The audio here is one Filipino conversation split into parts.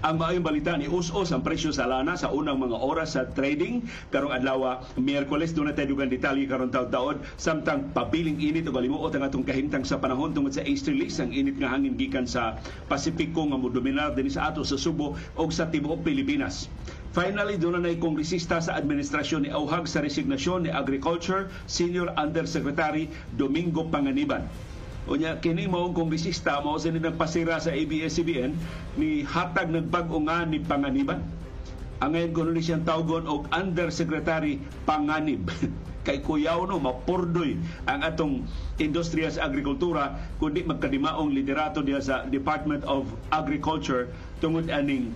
Ang maayong balita ni us-us ang presyo sa lana sa unang mga oras sa trading karong adlaw Miyerkules do na tayo dugang detalye karon taud-taud samtang pabiling init ug alimuot ang atong kahimtang sa panahon tungod sa easterlies ang init nga hangin gikan sa Pasipiko nga modominar dinhi sa ato sa Subo ug sa tibuok Pilipinas. Finally, doon na kongresista sa administrasyon ni Auhag sa resignasyon ni Agriculture Senior Undersecretary Domingo Panganiban. Unya kini mao kongresista mao sa nagpasira sa ABS-CBN ni hatag nagbag-o nga ni Panganiban. Ang ngayon kuno ni siyang tawgon og Undersecretary Panganib. Kay kuyaw no mapurdoy ang atong industriya sa agrikultura kundi magkadimaong liderato diya sa Department of Agriculture tungod aning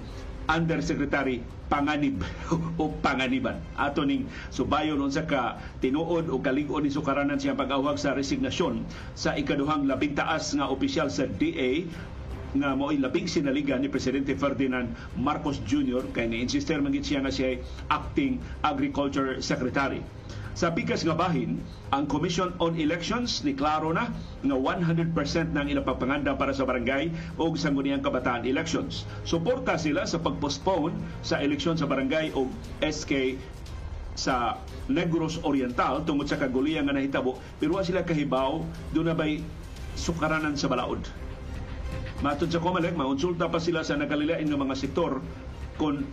Undersecretary Panganib o Panganiban. Ato ning subayon unsa ka tinuod o kalig-on ni sukaranan siya pag-awag sa resignasyon sa ikaduhang labing taas nga opisyal sa DA nga mo'y labing sinaligan ni Presidente Ferdinand Marcos Jr. kay ni-insister man siya nga siya acting agriculture secretary. Sa pikas nga bahin, ang Commission on Elections ni klaro na nga 100% ng ilang pagpanganda para sa barangay o sangguniang kabataan elections. Suporta sila sa pagpostpone sa eleksyon sa barangay o SK sa Negros Oriental tungod sa kagulian nga nahitabo pero sila kahibaw doon na bay sukaranan sa balaod. Matod sa Comelec, maunsulta pa sila sa nakalilain ng mga sektor kung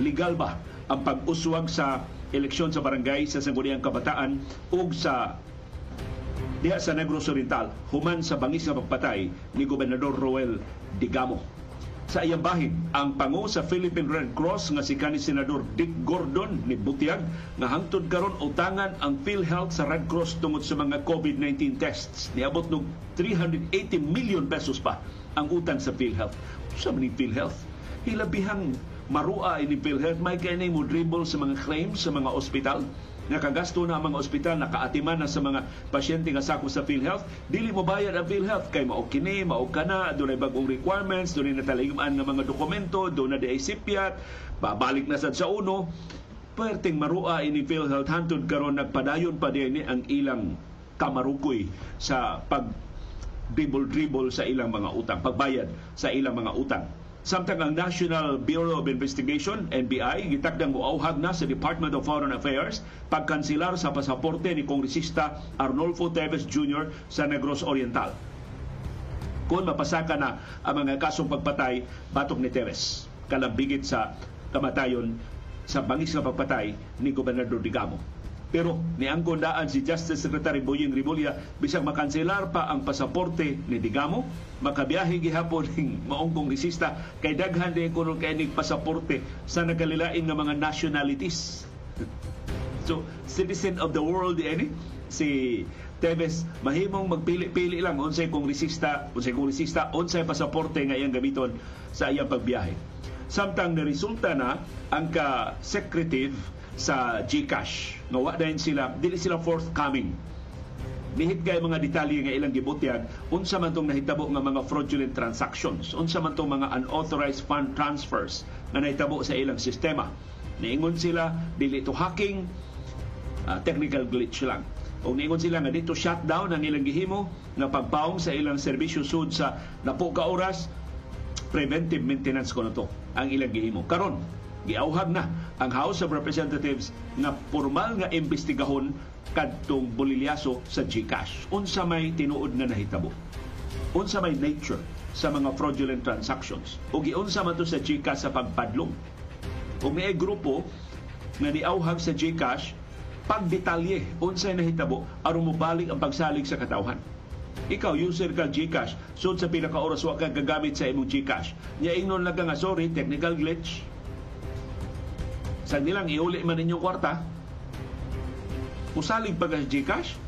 legal ba ang pag-uswag sa eleksyon sa barangay sa Sangguniang Kabataan ug sa diha sa Negros Oriental human sa bangis nga pagpatay ni Gobernador Roel Digamo. Sa iyang bahin, ang pangu sa Philippine Red Cross nga si kanhi Senador Dick Gordon ni Butiag nga hangtod karon utangan ang PhilHealth sa Red Cross tungod sa mga COVID-19 tests. Niabot ng 380 million pesos pa ang utang sa PhilHealth. Sa ni PhilHealth, hilabihang marua ini PhilHealth may kani mo dribble sa mga claims sa mga ospital nakagasto na ang mga ospital, nakaatiman na sa mga pasyente nga sako sa PhilHealth, dili mo bayad ang PhilHealth kay mao kini, mao kana, dunay bagong requirements, dunay nataliman nga mga dokumento, na di sipyat, babalik na sad sa uno. Perting marua ini PhilHealth hantod karon nagpadayon pa din ang ilang kamarukoy sa pag dribble-dribble sa ilang mga utang, pagbayad sa ilang mga utang. Samtang ang National Bureau of Investigation, NBI, gitakdang muauhag na sa Department of Foreign Affairs pagkansilar sa pasaporte ni Kongresista Arnolfo Teves Jr. sa Negros Oriental. Kung mapasaka na ang mga kasong pagpatay batok ni Teves, kalambigit sa kamatayon sa bangis nga pagpatay ni Gobernador Digamo. Pero niangkon daan si Justice Secretary Boying Rimulya bisag makanselar pa ang pasaporte ni Digamo, makabiyahe gihapon ning maong kongresista kay daghan din kuno kay ning pasaporte sa nagkalilain nga mga nationalities. so, citizen of the world ani si Teves mahimong magpili-pili lang unsay kongresista, unsay kongresista, unsay pasaporte nga iyang gamiton sa iyang pagbiyahe. Samtang resulta na ang ka-secretive sa GCash. Nga wa dayon sila dili sila forthcoming. Nihit kay mga detalye nga ilang gibutyag unsa man tong nahitabo nga mga fraudulent transactions? Unsa man tong mga unauthorized fund transfers nga nahitabo sa ilang sistema? Niingon sila dili to hacking. Uh, technical glitch lang. O niingon sila nga dito shutdown ang ilang gihimo nga pagpaong sa ilang serbisyo sud sa napo ka oras preventive maintenance ko na to ang ilang gihimo. Karon giauhag na ang House of Representatives nga formal nga imbestigahon kadtong bolilyaso sa GCash. Unsa may tinuod nga nahitabo? Unsa may nature sa mga fraudulent transactions? O giunsa man to sa GCash sa pagpadlong? O may grupo nga niauhag sa GCash pagdetalye unsay nahitabo aron mobalik ang pagsalig sa katawhan. Ikaw, user ka GCash, sud sa pila ka oras wa ka gagamit sa imong GCash. Nya ingnon lang nga sorry, technical glitch, sa nilang iuli man ninyong kwarta, usalig pa ka Gcash,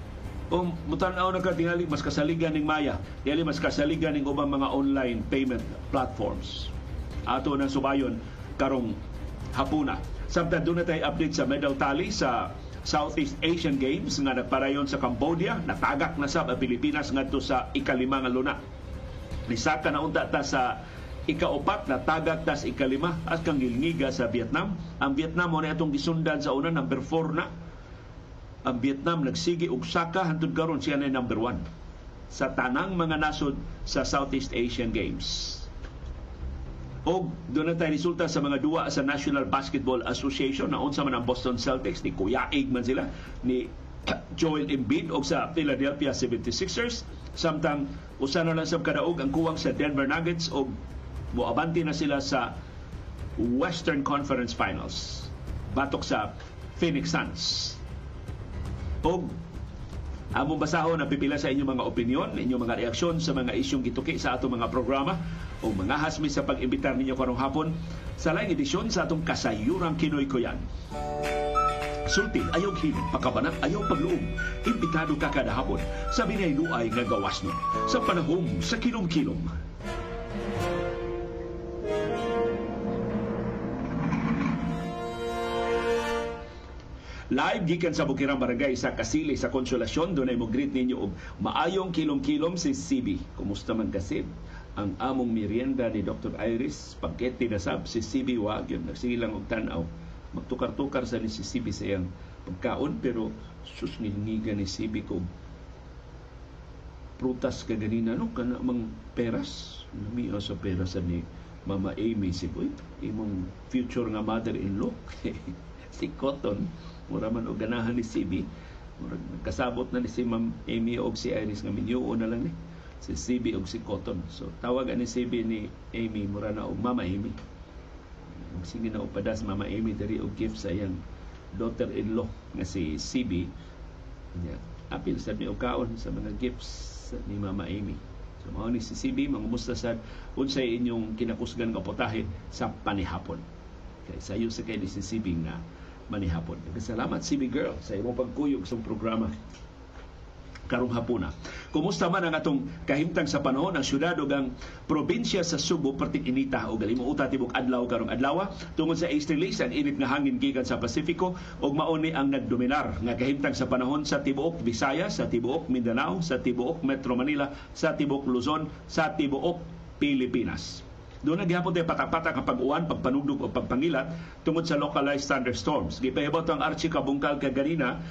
o mutanaw na ka tingali mas kasaligan ning Maya, tingali mas kasaligan ning ubang mga online payment platforms. Ato nang subayon karong hapuna. Samtang doon na tayo update sa medal tally sa Southeast Asian Games nga nagparayon sa Cambodia, natagak na sa Pilipinas ngadto sa ikalima nga luna. Nisaka na unta ta sa ikaupat na tagak tas ikalima at kang gilngiga sa Vietnam. Ang Vietnam mo na itong gisundan sa una, number 4 na. Ang Vietnam nagsigi og saka hantod karon siya na number 1 sa tanang mga nasod sa Southeast Asian Games. o doon na resulta sa mga duwa sa National Basketball Association na unsa man ang Boston Celtics ni Kuya man sila ni Joel Embiid o sa Philadelphia 76ers samtang usa na lang sab kadaog ang kuwang sa Denver Nuggets o moabanti na sila sa Western Conference Finals batok sa Phoenix Suns o Among basahon na pipila sa inyong mga opinion, inyong mga reaksyon sa mga isyong gituki sa atong mga programa o mga hasmi sa pag-imbitar ninyo karong hapon sa laing edisyon sa atong kasayurang Kinoy Kuyan. Sultin, ayaw hiling, pakabanat, ayaw pagluom. Imbitado ka kada hapon sa binayluay nga gawas nun sa panahom sa kilom-kilom. Live gikan sa Bukirang Barangay sa Kasili sa Konsolasyon. Doon ay mo greet ninyo og maayong kilom-kilom si CB. Kumusta man kasi ang among merienda ni Dr. Iris pagketi na sab si CB wa gyud nagsige lang og tan-aw. Magtukar-tukar sa ni si CB sa iyang pagkaon pero sus nilngiga ni CB ko. Prutas ka ganina no? Kana mang peras? Nami sa peras ni Mama Amy si Boy imong future nga mother-in-law. Si Cotton mura man og ganahan ni CB mura kasabot na ni si Ma'am Amy og si Iris nga minyuo na lang ni si CB og si Cotton. So tawag ani CB ni Amy mura na og Mama Amy. Sige na upadas Mama Amy diri og gift sa iyang daughter-in-law nga si CB yeah. apil sa ni kaon sa mga gifts ni Mama Amy. So mao ni si CB mangumusta sad unsay inyong kinakusgan nga putahe sa panihapon. Kay sayo sa kay ni si CB nga manihapon. Salamat CB Girl sa imong pagkuyog sa programa karong hapuna. Kumusta man ang atong kahimtang sa panahon ang syudad ug ang probinsya sa Subo perting inita o galimuota tibok adlaw karong adlaw tungod sa easterlies ang init nga hangin gikan sa Pasifiko ug mao ni ang nagdominar nga kahimtang sa panahon sa tibuok Visayas, sa tibuok Mindanao, sa tibuok Metro Manila, sa tibuok Luzon, sa tibuok Pilipinas. Doon na gihapon tayo patak-patak ang pag-uwan, pagpanugdog o pagpangilat tungod sa localized thunderstorms. Gipahibot ang Archie Kabungkal kaganina,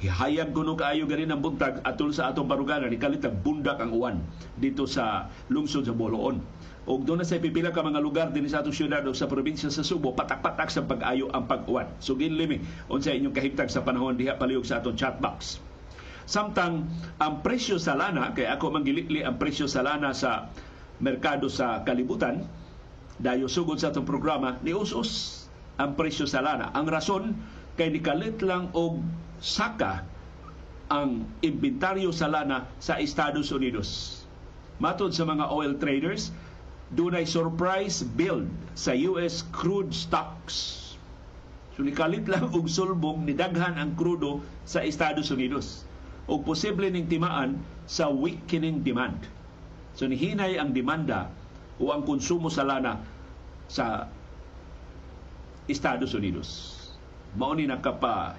hihayag kuno kaayo ganin ang buntag atol sa atong baruganan ni kalit bundak ang uwan dito sa lungsod sa Boloon. Og doon na sa pipila ka mga lugar din sa atong syudad o sa probinsya sa Subo, patak-patak sa pag-ayo ang pag-uwan. So ginlimi, unsa inyong kahimtang sa panahon diha palihog sa atong chat box. Samtang ang presyo sa lana, kay ako manggilitli ang presyo sa lana sa merkado sa kalibutan, dayo sugod sa itong programa, ni us ang presyo sa lana. Ang rason, kay nikalit lang og saka ang inventaryo sa lana sa Estados Unidos. Matod sa mga oil traders, dunay surprise build sa US crude stocks. So nikalit lang og sulbong ni daghan ang krudo sa Estados Unidos o posible ning timaan sa weakening demand So nihinay ang demanda o ang konsumo sa lana sa Estados Unidos. Mao ni nakapa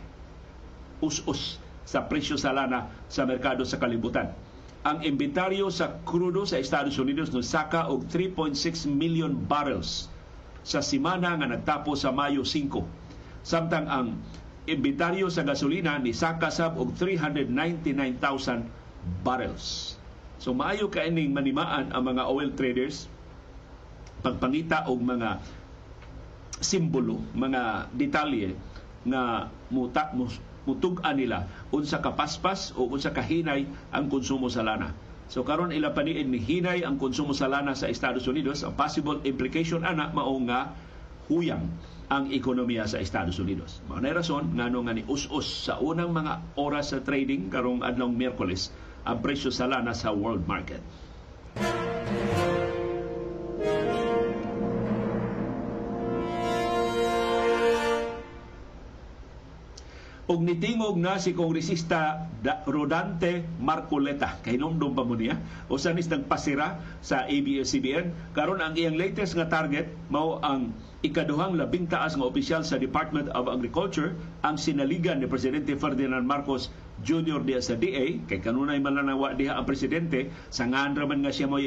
us-us sa presyo sa lana sa merkado sa kalibutan. Ang inventaryo sa krudo sa Estados Unidos no saka og 3.6 million barrels sa simana nga nagtapos sa Mayo 5. Samtang ang inventaryo sa gasolina ni saka sab og 399,000 barrels. So maayo ka ining manimaan ang mga oil traders pagpangita og mga simbolo, mga detalye nga muta mutug-an nila unsa kapaspas o unsa kahinay ang konsumo sa lana. So karon ila paniin ni hinay ang konsumo sa lana sa Estados Unidos, ang possible implication ana mao nga huyang ang ekonomiya sa Estados Unidos. Mao na rason ngano nga ni us-us sa unang mga oras sa trading karong adlaw Miyerkules ang presyo sa lana sa world market. og nitingog na si kongresista Rodante Marcoleta. Kay nomdom pa mo niya. Usa nis nagpasira sa ABS-CBN karon ang iyang latest nga target mao ang ikaduhang labing taas nga opisyal sa Department of Agriculture ang sinaligan ni presidente Ferdinand Marcos Jr. diha sa DA kay kanunay man lang diha ang presidente sa ngandra man nga siya mo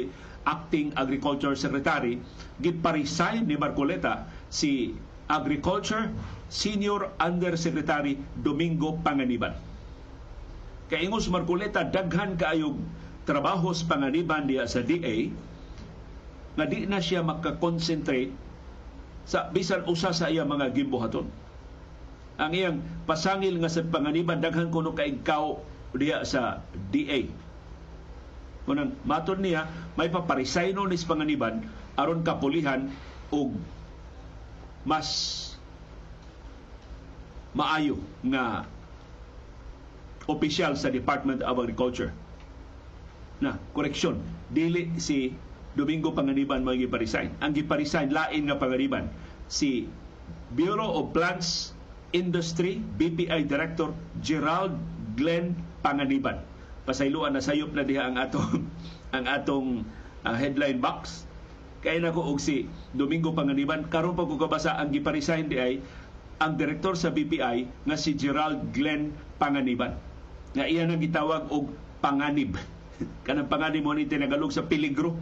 acting agriculture secretary giparesign ni Marcoleta si Agriculture Senior Undersecretary Domingo Panganiban. Kaingos Marcoleta daghan kaayog trabaho sa panganiban diya sa DA nga di na siya makakonsentrate sa bisan usa sa iya mga gimbuhaton. Ang iyang pasangil nga sa panganiban daghan kuno kay ikaw diya sa DA. Kunang maton niya may paparisayno ni panganiban aron kapulihan og mas maayo nga opisyal sa Department of Agriculture. Na, koreksyon, dili si Domingo Panganiban mga giparesign. Ang giparesign lain nga panganiban si Bureau of Plants Industry BPI Director Gerald Glenn Panganiban. Pasayloan na sayop na diha ang atong ang atong uh, headline box. Kaya na ko og si Domingo Panganiban karon pa ko kabasa ang giparesign di ay ang direktor sa BPI nga si Gerald Glenn Panganiban. Nga iya nang gitawag og panganib. Kanang panganib mo ni tinagalog sa peligro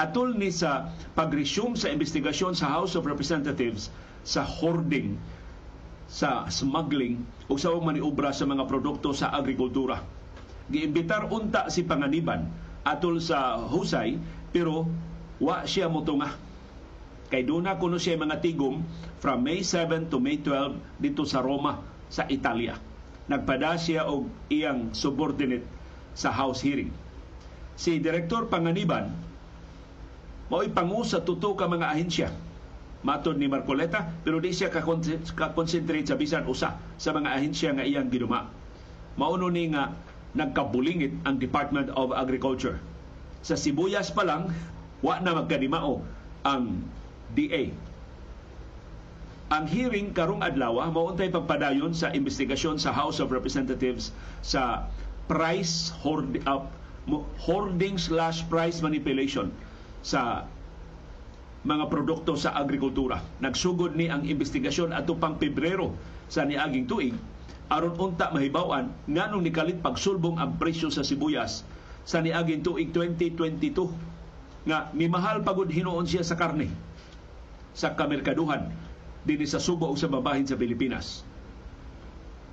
atol ni sa pag-resume sa investigasyon sa House of Representatives sa hoarding sa smuggling o sa maniobra sa mga produkto sa agrikultura. Giimbitar unta si Panganiban atol sa husay pero wa siya motunga. Kay duna kuno siya mga tigom from May 7 to May 12 dito sa Roma sa Italia. Nagpada siya og iyang subordinate sa House hearing. Si Direktor Panganiban mao'y pangu sa tuto ka mga ahensya matod ni Marcoleta pero di siya ka-concentrate sa bisan usa sa mga ahensya nga iyang ginuma. Mauno ni nga nagkabulingit ang Department of Agriculture. Sa sibuyas pa lang, wa na magkanimao ang DA. Ang hearing karong adlaw mauntay pagpadayon sa investigasyon sa House of Representatives sa price hoard, uh, hoarding slash price manipulation sa mga produkto sa agrikultura. Nagsugod ni ang investigasyon ato pang Pebrero sa niaging tuig aron unta mahibaw-an nganong nikalit pagsulbong ang presyo sa sibuyas sa niaging tuig 2022 nga mimahal pagod hinuon siya sa karne sa kamerkaduhan dinhi sa Subo ug sa babahin sa Pilipinas.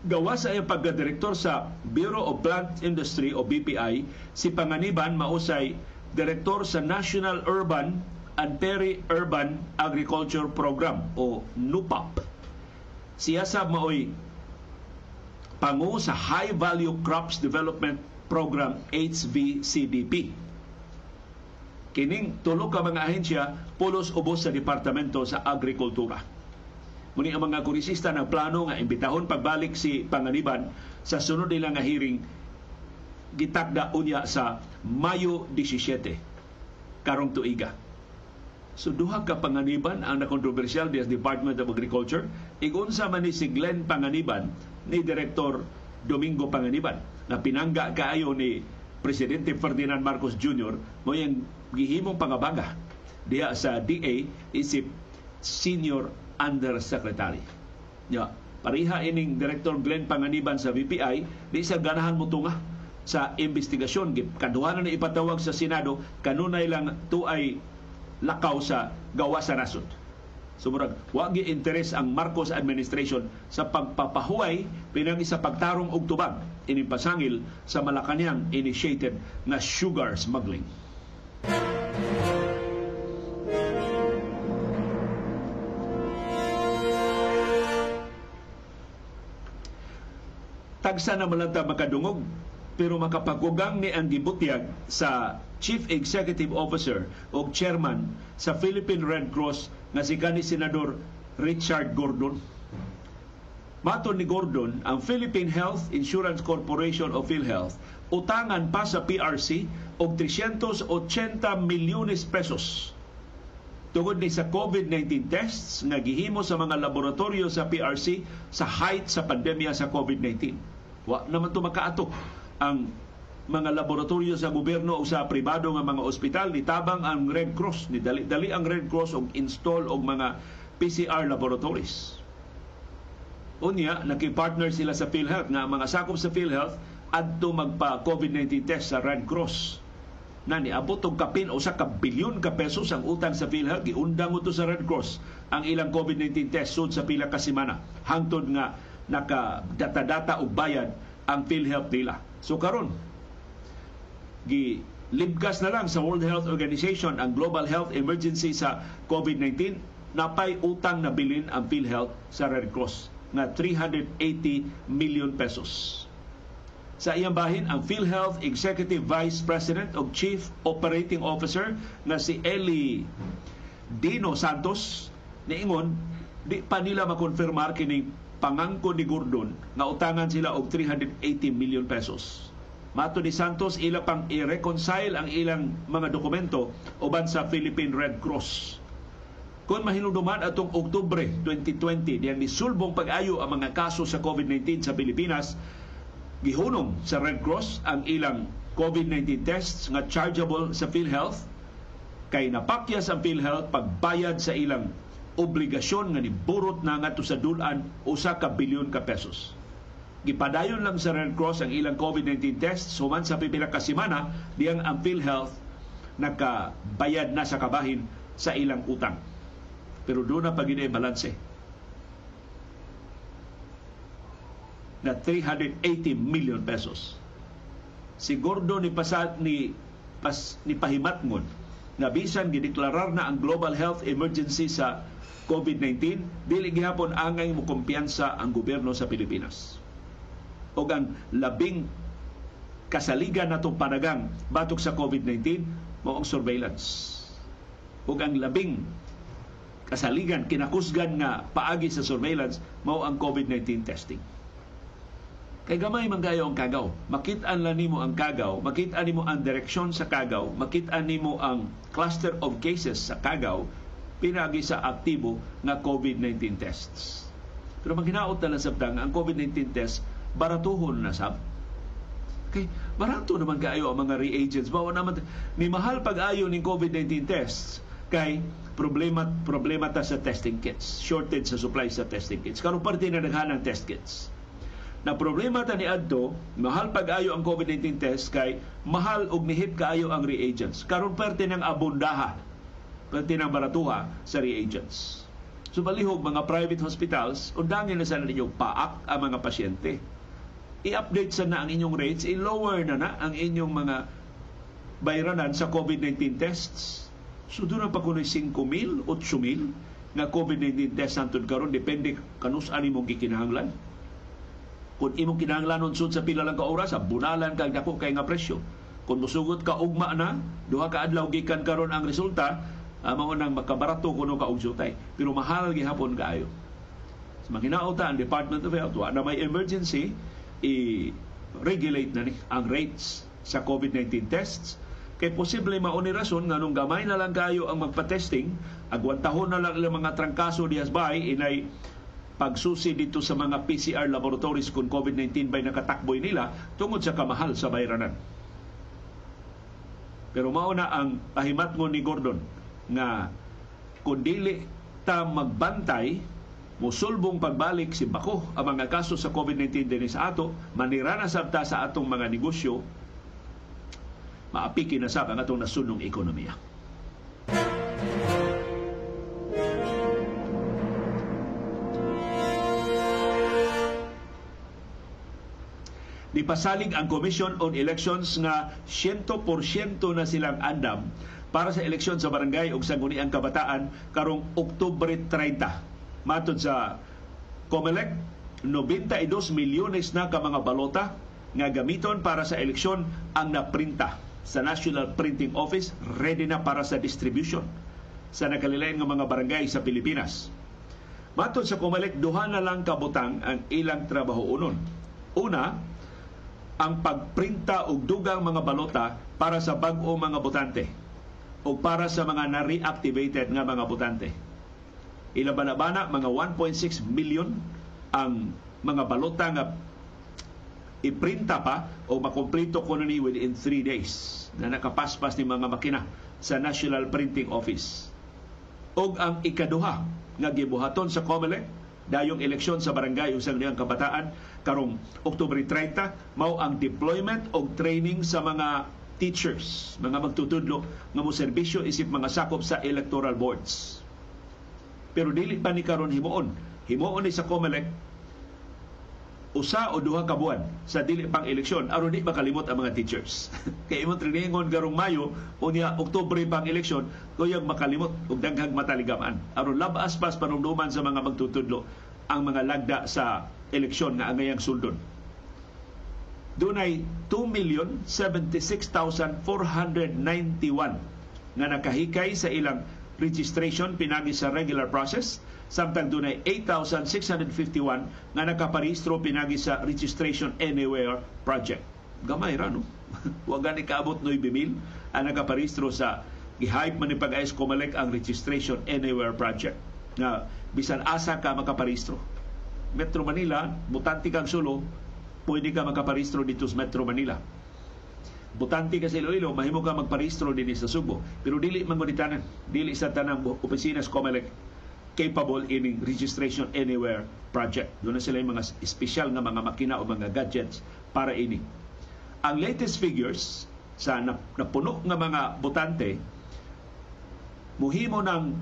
Gawa sa iyang pagkadirektor sa Bureau of Plant Industry o BPI, si Panganiban mausay direktor sa National Urban and Peri-Urban Agriculture Program o NUPAP. Siya sa maoy pangu sa High Value Crops Development Program HVCDP. Kining tulo ka mga ahensya pulos ubos sa Departamento sa Agrikultura. Muni ang mga kurisista ng plano nga imbitahon pagbalik si Panganiban sa sunod nila nga hearing gitakda unya sa Mayo 17 karong tuiga. So duha ka panganiban ang nakontrobersyal di Department of Agriculture. Igunsa man ni si Glenn Panganiban ni Direktor Domingo Panganiban na pinangga kaayo ni Presidente Ferdinand Marcos Jr. mo yung gihimong pangabaga diya sa DA isip Senior Undersecretary. Ya, pariha ining Director Glenn Panganiban sa VPI, di sa ganahan mo tunga sa investigasyon. Kaduhanan na ipatawag sa Senado, kanunay lang tuay lakaw sa gawa sa nasod. Sumurag, wa gi interes ang Marcos administration sa pagpapahuway pinang isa pagtarong og tubag ini pasangil sa Malacañang initiated na sugar smuggling. Tagsa na malanta makadungog pero makapagugang ni ang gibutyag sa Chief Executive Officer o Chairman sa Philippine Red Cross nga si kani Senador Richard Gordon. Maton ni Gordon, ang Philippine Health Insurance Corporation o PhilHealth utangan pa sa PRC og 380 milyones pesos tungod ni sa COVID-19 tests nga gihimo sa mga laboratorio sa PRC sa height sa pandemya sa COVID-19. Wa naman to makaato ang mga laboratorio sa gobyerno o sa pribado nga mga ospital nitabang ang Red Cross. Ni dali, dali ang Red Cross og install og mga PCR laboratories. Unya naki-partner sila sa PhilHealth nga mga sakop sa PhilHealth adto magpa COVID-19 test sa Red Cross. Na niabot og kapin usa ka bilyon ka pesos ang utang sa PhilHealth. Giundang uto sa Red Cross ang ilang COVID-19 test sud sa pila ka semana. Hangtod nga naka data-data og bayad ang PhilHealth nila. So karon gi libkas na lang sa World Health Organization ang global health emergency sa COVID-19 napay utang na bilin ang PhilHealth sa Red Cross na 380 million pesos. Sa iyang bahin, ang PhilHealth Executive Vice President o Chief Operating Officer na si Eli Dino Santos niingon di pa nila makonfirmar kining pangangko ni Gordon nga utangan sila og 380 million pesos. Mato ni Santos ila pang i-reconcile ang ilang mga dokumento uban sa Philippine Red Cross. Kung mahinuduman atong Oktubre 2020 diyan sulbong pag-ayo ang mga kaso sa COVID-19 sa Pilipinas, gihunong sa Red Cross ang ilang COVID-19 tests nga chargeable sa PhilHealth kay napakyas ang PhilHealth pagbayad sa ilang obligasyon nga niburot na nga sa dulan usa ka bilyon ka pesos. Gipadayon lang sa Red Cross ang ilang COVID-19 tests suman sa pipila ka semana diyang ang PhilHealth nakabayad na sa kabahin sa ilang utang. Pero doon na pagin balanse. Na 380 million pesos. Si Gordo ni pasad ni pas, ni pahimatngon na bisan gideklarar na ang global health emergency sa COVID-19 dili gihapon angay mo kumpiyansa ang gobyerno sa Pilipinas. O ang labing kasaligan natong panagang batok sa COVID-19 mao ang surveillance. O ang labing kasaligan, kinakusgan nga paagi sa surveillance, mao ang COVID-19 testing. Kay gamay man kayo ang kagaw. Makit-an lang nimo ang kagaw, makit-an nimo ang direksyon sa kagaw, makit-an nimo ang cluster of cases sa kagaw, pinagi sa aktibo nga COVID-19 tests. Pero maghinaot na lang sabtang ang COVID-19 test baratuhon na sab. Kay barato naman kaayo ang mga reagents. Bawa naman ni mahal pag-ayo ning COVID-19 tests kay problema problema ta sa testing kits, shortage sa supply sa testing kits. Karon parte na naghanang test kits. Na problema ta ni adto, mahal pag-ayo ang COVID-19 test kay mahal og nihit kaayo ang reagents. Karon parte ng abundaha, parte ng baratuha sa reagents. So mga private hospitals, undangin na sana ninyo paak ang mga pasyente. I-update sa na ang inyong rates, i-lower na na ang inyong mga bayranan sa COVID-19 tests So doon pa kuno 5,000, 8,000 nga COVID-19 test antod karon depende kanus ani mong gikinahanglan. Kung imong kinahanglanon sud sa pila lang ka oras, bunalan kag dako kay nga presyo. Kung musugot ka ugma na, duha ka adlaw gikan karon ang resulta, uh, mao nang makabarato kuno ka og sutay. Pero mahal gihapon kaayo. Sa maghinaota ang Department of Health, wa na may emergency, i-regulate na ni ang rates sa COVID-19 tests Kay posible mauni rason nga nung gamay na lang kayo ang magpa-testing, agwantahon na lang ilang mga trangkaso di asbay inay pagsusi dito sa mga PCR laboratories kung COVID-19 ba'y nakatakboy nila tungod sa kamahal sa bayranan. Pero mauna ang pahimat ni Gordon nga kung dili ta magbantay musulbong pagbalik si Bako ang mga kaso sa COVID-19 din sa ato, manira na sabta sa atong mga negosyo maapiki na sa ang atong nasunong ekonomiya. Nipasalig ang Commission on Elections nga 100% na silang andam para sa eleksyon sa barangay ug sangguniang kabataan karong Oktubre 30. Matod sa COMELEC, 92 milyones na ka mga balota nga gamiton para sa eleksyon ang naprinta sa National Printing Office ready na para sa distribution sa nakalilain nga mga barangay sa Pilipinas. Matod sa Comelec, duha na lang kabutang ang ilang trabaho unon. Una, ang pagprinta og dugang mga balota para sa bag-o mga botante o para sa mga na-reactivated nga mga botante. Ilabana-bana, mga 1.6 million ang mga balota nga iprinta pa o makomplito ko ni within 3 days na nakapaspas ni mga makina sa National Printing Office. Og ang ikaduha nga gibuhaton sa COMELEC dayong eleksyon sa barangay usang niyang kabataan karong Oktubre 30 mao ang deployment og training sa mga teachers, mga magtutudlo nga mo serbisyo isip mga sakop sa electoral boards. Pero dili pa ni karon himuon. Himuon ni sa COMELEC usa o duha ka buwan sa dili pang eleksyon aron di makalimot ang mga teachers. Kay imong triningon garong Mayo unya Oktubre pang eleksyon kuyag makalimot og daghang mataligaman aron labas pas panumduman sa mga magtutudlo ang mga lagda sa eleksyon nga angayang suldon. Dunay 2,076,491 nga nakahikay sa ilang registration pinagi sa regular process samtang dunay 8,651 nga nakaparehistro pinagi sa Registration Anywhere Project. Gamay ra no. Wa gani kaabot 9,000 ang nakaparehistro sa gihype man ni pag-ayos kumalek ang Registration Anywhere Project na bisan asa ka makaparehistro. Metro Manila, butante kang sulo, pwede ka makaparehistro dito sa Metro Manila. Butante ka sa Iloilo, mahimo ka magparehistro din sa Subo. Pero dili man dili sa tanang opisina sa Comelec capable in registration anywhere project. Doon na sila yung mga special nga mga makina o mga gadgets para ini. Ang latest figures sa napuno nga mga botante muhimo ng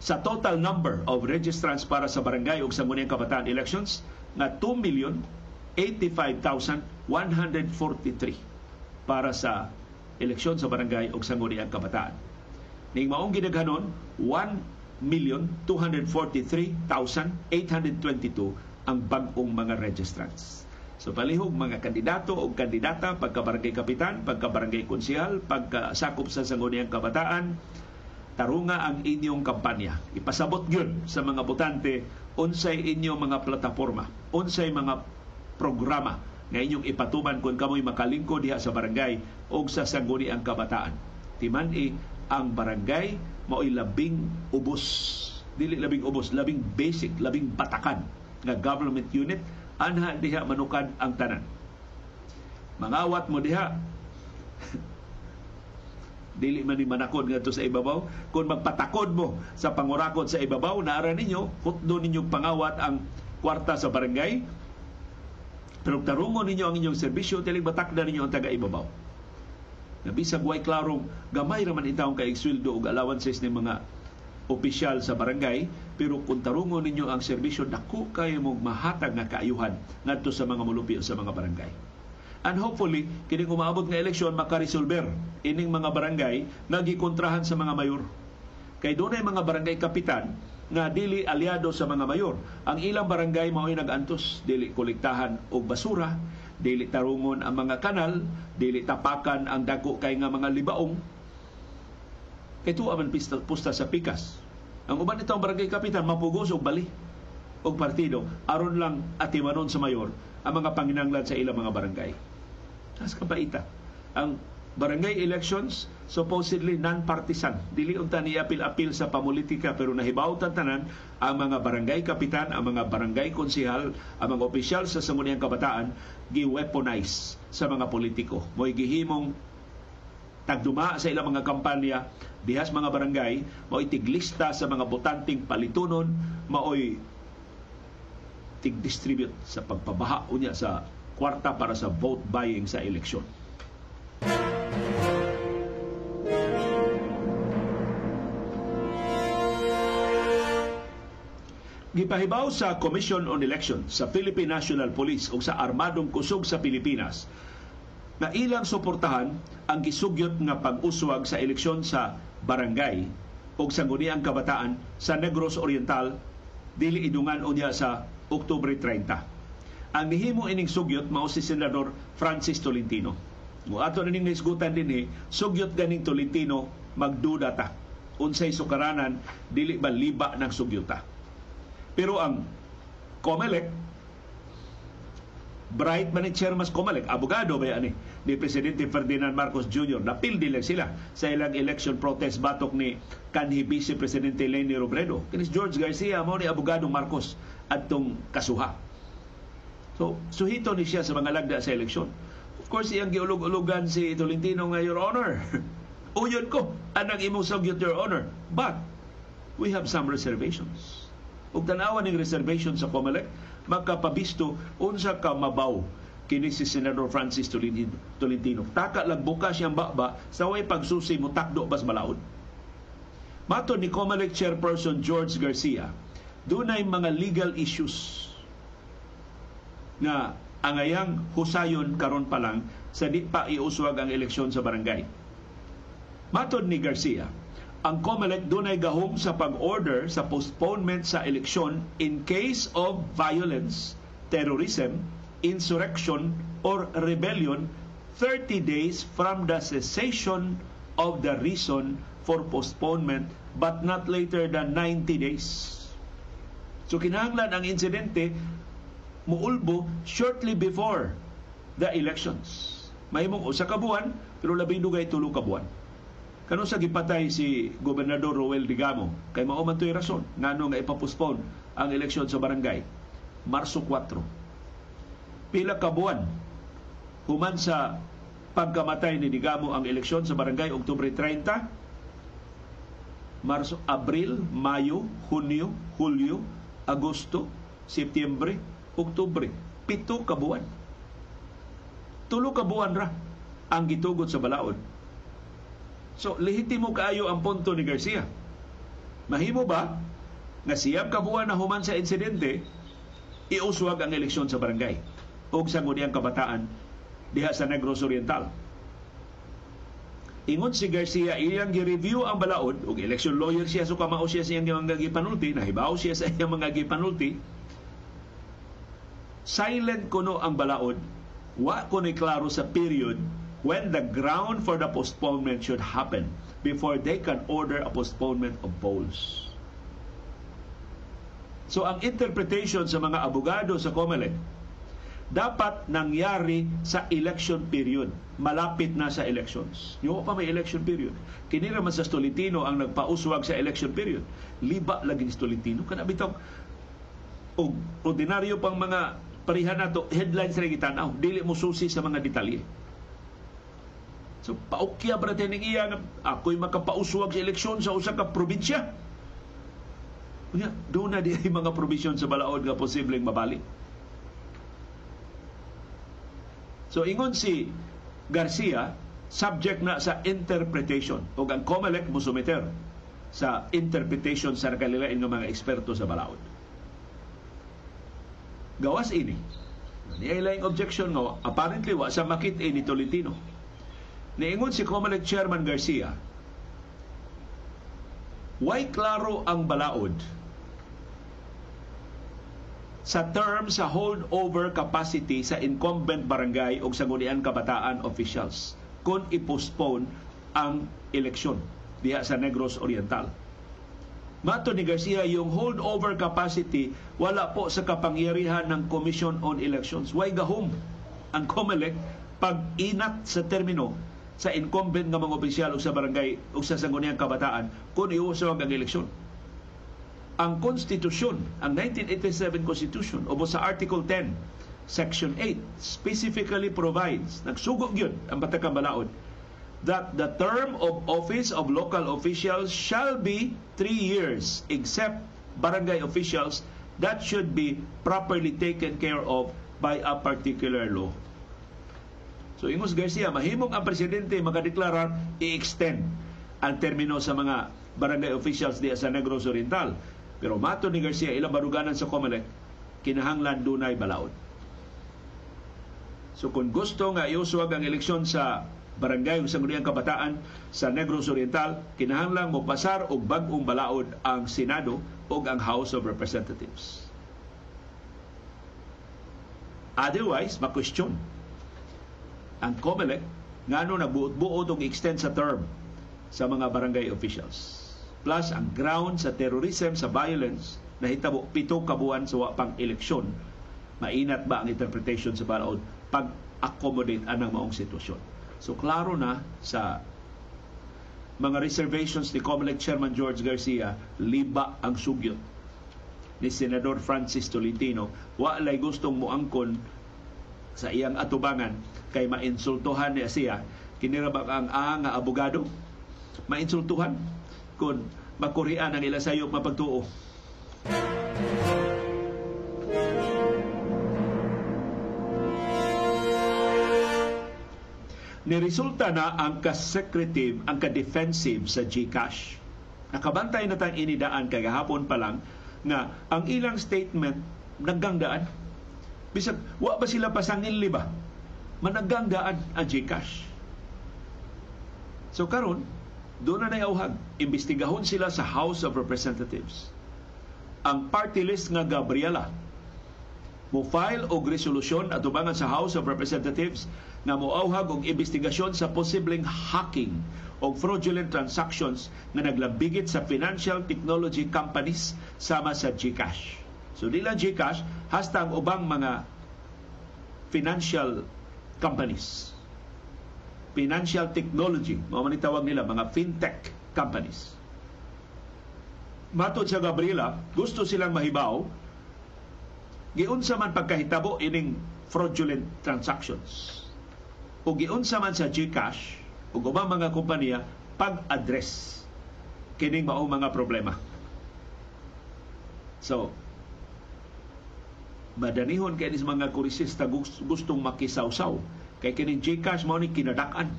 sa total number of registrants para sa barangay ug sangguniang kabataan elections nga 2 million 85,143 para sa eleksyon sa barangay ug sangguniang kabataan. Ning maong gidaghanon 1 1,243,822 ang bagong mga registrants. So palihog mga kandidato o kandidata pagka barangay kapitan, pagka barangay konsehal, pagka sakop sa sangguniang kabataan, tarunga ang inyong kampanya. Ipasabot yun sa mga botante unsay inyong mga plataforma, unsay mga programa nga inyong ipatuman kung kamoy makalingkod diha sa barangay o sa sangguniang kabataan. Timan ang barangay mao'y labing ubos. Dili labing ubos labing basic labing batakan nga government unit anha diha manukan ang tanan. Mangawat mo diha. Dili man ni manakod ngadto sa ibabaw. Kung magpatakod mo sa pangurakot sa ibabaw naara ninyo hutdo ninyo pangawat ang kwarta sa barangay pero tarungon ninyo ang inyong serbisyo tiling batak na ninyo ang taga ibabaw na bisag way klarong gamay raman itawong kay sweldo ug allowances ni mga opisyal sa barangay pero kung tarungon ninyo ang serbisyo dako kayo mong mahatag nga kaayuhan ngadto sa mga mulupyo sa mga barangay. And hopefully kining umaabot nga eleksyon makaresolber ining mga barangay nga gikontrahan sa mga mayor. Kay dunay mga barangay kapitan nga dili aliado sa mga mayor ang ilang barangay mao'y nagantos dili kolektahan og basura dili tarungon ang mga kanal, dili tapakan ang dako kay nga mga libaong. Tuwa man pista, pusta sa pikas. Ang uban nitong barangay kapitan mapugos og bali og partido aron lang atimanon sa mayor ang mga panginanglan sa ilang mga barangay. As kapaita. Ang barangay elections supposedly non-partisan. Dili unta ni apil-apil sa pamulitika pero nahibaw tanan ang mga barangay kapitan, ang mga barangay konsihal, ang mga opisyal sa sangguniang kabataan gi-weaponize sa mga politiko. Mo'y gihimong tagduma sa ilang mga kampanya dihas mga barangay, mao'y tiglista sa mga botanting palitunon, mao'y tig-distribute sa pagpabaha unya sa kwarta para sa vote buying sa eleksyon. Gipahibaw sa Commission on Elections sa Philippine National Police o sa Armadong Kusog sa Pilipinas na ilang suportahan ang gisugyot nga pag-uswag sa eleksyon sa barangay o sa ang kabataan sa Negros Oriental dili idungan unya sa Oktubre 30. Ang nihimo ining sugyot mao si Senador Francis Tolentino. Mo ato na ning nisgutan din eh, sugyot ganing Tolentino magduda ta. Unsay sukaranan dili ba liba ng sugyota pero ang COMELEC, bright man ni Chairman COMELEC, abogado ba ani ni Presidente Ferdinand Marcos Jr. Napildi lang sila sa ilang election protest batok ni kanhi Vice Presidente Leni Robredo. Kinis George Garcia mo ni abogadong Marcos adtong kasuha. So, suhito ni siya sa mga lagda sa eleksyon. Of course, iyang giulog-ulogan si Tolentino nga, Your Honor. Uyon ko, anang imong sagyot, Your Honor. But, we have some reservations ug tanawan ning reservation sa COMELEC magkapabisto unsa ka mabaw kini si Senador Francis Tolentino. Taka lang bukas siyang baba sa way pagsusi mo takdo bas balaod. Mato ni COMELEC Chairperson George Garcia, dunay mga legal issues nga angayang husayon karon pa lang sa di pa iuswag ang eleksyon sa barangay. Matod ni Garcia, ang COMELEC dunay gahom sa pag-order sa postponement sa eleksyon in case of violence, terrorism, insurrection, or rebellion 30 days from the cessation of the reason for postponement but not later than 90 days. So kinahanglan ang insidente muulbo shortly before the elections. Mahimong usa ka buwan pero labing dugay tulo ka buwan. Kano sa gipatay si Gobernador Roel Digamo kay mao man toy rason ngano nga ipapospone ang eleksyon sa barangay Marso 4. Pila ka buwan human sa pagkamatay ni Digamo ang eleksyon sa barangay Oktubre 30 Marso, Abril, Mayo, Hunyo, Hulyo, Agosto, Setyembre, Oktubre. Pito ka buwan. Tulo ka buwan ra ang gitugot sa balaod So, lehitimo kaayo ang punto ni Garcia. Mahimo ba nga siyam kabuan na human sa insidente, iuswag ang eleksyon sa barangay o sa nguniyang kabataan diha sa Negros Oriental. Ingon si Garcia, iyang gi-review ang balaod, ug election lawyer siya, so kamao siya siyang mga gipanulti, nahibaw siya sa iyang mga gipanulti, silent kuno ang balaod, wa ko ni klaro sa period when the ground for the postponement should happen before they can order a postponement of polls. So ang interpretation sa mga abogado sa COMELEC dapat nangyari sa election period. Malapit na sa elections. Yung pa may election period. Kini naman sa Stolitino ang nagpauswag sa election period. Liba laging Stolitino. Kana bitong og ordinaryo pang mga parihan nato headlines ra gitanaw dili mo susi sa mga detalye So paukya ba natin iya nga ako'y makapauswag sa eleksyon sa usa ka probinsya. Unya, doon na di mga provision sa balaod nga posibleng mabalik. So ingon si Garcia, subject na sa interpretation o ang COMELEC mo sumiter sa interpretation sa nakalilain ng mga eksperto sa balaod. Gawas ini. Niya ilang objection nga apparently wa sa makit ni Tolentino Niingon si Comelec Chairman Garcia, Why klaro ang balaod sa term sa holdover capacity sa incumbent barangay o sa ngunian kabataan officials kung i-postpone ang eleksyon diha sa Negros Oriental. Mato ni Garcia, yung holdover capacity wala po sa kapangyarihan ng Commission on Elections. Why gahom ang COMELEC pag inat sa termino sa incumbent nga mga opisyal o sa barangay o sa sangguniang kabataan kung iusawag ang eleksyon. Ang konstitusyon, ang 1987 Constitution, o sa Article 10, Section 8, specifically provides, nagsugog yun ang Batakang Balaod, that the term of office of local officials shall be three years except barangay officials that should be properly taken care of by a particular law. So Ingos Garcia, mahimong ang presidente makadeklarar i-extend ang termino sa mga barangay officials diya sa Negros Oriental. Pero mato ni Garcia, ilang baruganan sa COMELEC, kinahanglan dunay balaod. So kung gusto nga iuswag ang eleksyon sa barangay sa Sangguniang Kabataan sa Negros Oriental, kinahanglan mo pasar og bag-ong balaod ang Senado o ang House of Representatives. Otherwise, ma-question ang COMELEC ngano nagbuot-buot og extend sa term sa mga barangay officials. Plus ang ground sa terrorism, sa violence, nahitabo pito kabuan sa wa pang eleksyon. Mainat ba ang interpretation sa balaod pag-accommodate anang maong sitwasyon? So klaro na sa mga reservations ni COMELEC Chairman George Garcia, liba ang sugyot ni Senador Francis Tolentino. Wa lay gustong muangkon sa iyang atubangan kay mainsultuhan niya siya. Kinirabak ang ang nga abogado. Mainsultuhan kung makurian ang ila sayop mapagtuo. Ni resulta na ang ka-secretive, ang ka-defensive sa GCash. Nakabantay na tang inidaan kagahapon pa lang nga ang ilang statement naggangdaan Bisag, wa ba sila pasangin liba? Managanggaan ang Gcash. So karon, doon na nayawhag. Imbestigahon sila sa House of Representatives. Ang party list nga Gabriela mo file og resolusyon at ubangan sa House of Representatives nga moauhag og investigasyon sa posibleng hacking o fraudulent transactions nga naglabigit sa financial technology companies sama sa GCash. So dila GCash hasta ang ubang mga financial companies. Financial technology, mao man tawag nila mga fintech companies. Matod sa Gabriela, gusto silang mahibaw giunsa man pagkahitabo ining fraudulent transactions. O giunsa man sa GCash o ubang mga kompanya pag-address kining mao mga problema. So, madanihon kay sa mga kurisista gustong makisawsaw. Kay kining GCash mao ni kinadak-an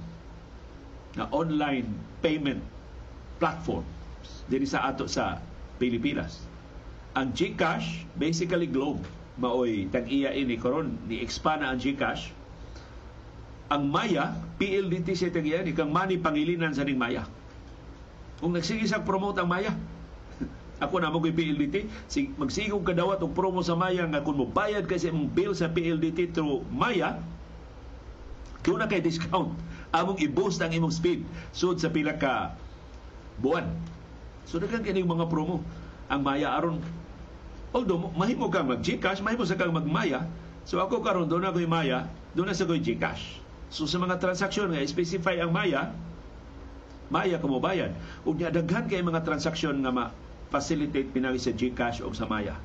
na online payment platform diri sa ato sa Pilipinas. Ang GCash basically globe maoy tag-iya ini karon ni expand ang GCash. Ang Maya PLDT sa tag-iya ni kang mani pangilinan sa ning Maya. Kung nagsige sa promote ang Maya ako na kay PLDT sig magsigog kadawat og promo sa Maya nga kung mobayad kasi imong bill sa PLDT through Maya kung na kay discount among i-boost ang imong speed sud sa pila ka buwan so daghang kini mga promo ang Maya aron Although, mahimo kang mag-Gcash, mahimo sa kang mag-Maya. So ako karon doon ako Maya, doon na sa ko'y Gcash. So sa mga transaksyon nga, specify ang Maya, Maya ka mo bayad. Ug daghan kay mga transaksyon nga ma-facilitate pinagi sa Gcash o sa Maya.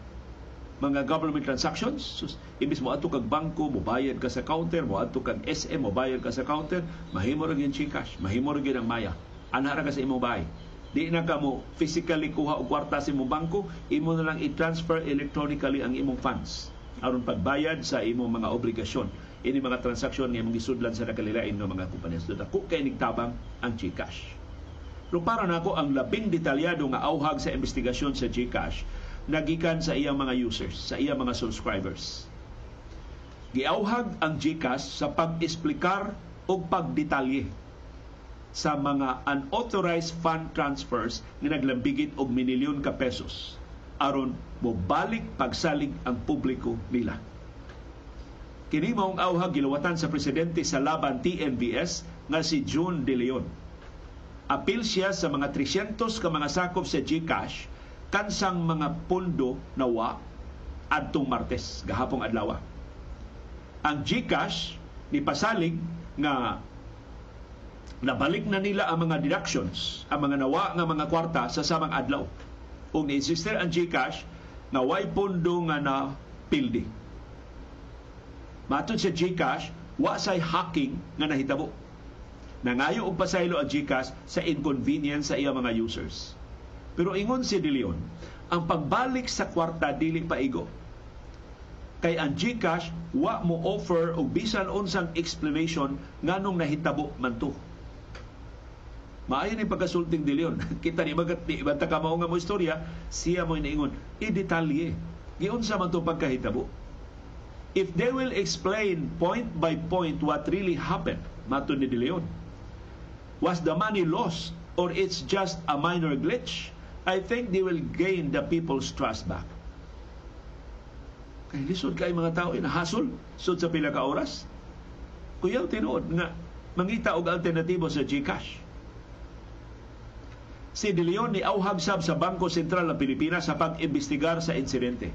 Mga government transactions, sus, imbis mo ato kag bangko, mo bayad ka sa counter, mo ato kag SM, mo bayad ka sa counter, mahimo ra gyud Gcash, mahimo ra ang Maya. Anara ka sa imong bahay Di na ka mo physically kuha og kwarta sa imong bangko, imo na lang i-transfer electronically ang imong funds aron pagbayad sa imong mga obligasyon. Ini mga transaksyon nga imong gisudlan sa nakalilain ng mga kumpanya. So dako kay nigtabang ang GCash. Pero para nako ang labing detalyado nga auhag sa investigasyon sa GCash nagikan sa iyang mga users, sa iyang mga subscribers. Giauhag ang GCash sa pag-esplikar o pagdetalye sa mga unauthorized fund transfers nga naglambigit og minilyon ka pesos aron mobalik pagsalig ang publiko nila. Kini maong awhag gilawatan sa presidente sa laban TNBS nga si June De Leon. Apil siya sa mga 300 ka mga sakop sa GCash kansang mga pondo na wa adtong Martes gahapong adlaw. Ang GCash ni pasalig nga nabalik na nila ang mga deductions, ang mga nawa nga mga kwarta sa samang adlaw. Ug ni-insister ang GCash na way pondo nga na pildi. Matod sa GCash, wa say hacking nga nahitabo. Nangayo og pasaylo ang GCash sa inconvenience sa iya mga users. Pero ingon si De Leon, ang pagbalik sa kwarta dili paigo. Kay ang GCash wa mo offer og bisan unsang explanation nganong nahitabo man to Maayo ni pagkasulting dilyon. Kita ni bagat ni ibanta ka mao nga mo istorya, siya mo iniingon, i-detalye. Giunsa man to pagkahitabo. If they will explain point by point what really happened, mato ni De Leon, was the money lost or it's just a minor glitch? I think they will gain the people's trust back. Kay lisod kay mga tao inahasol sud sa pila ka oras. Kuyaw tinuod nga mangita og alternatibo sa GCash si De Leon ni auhag sab sa Bangko Sentral ng Pilipinas sa pag-imbestigar sa insidente.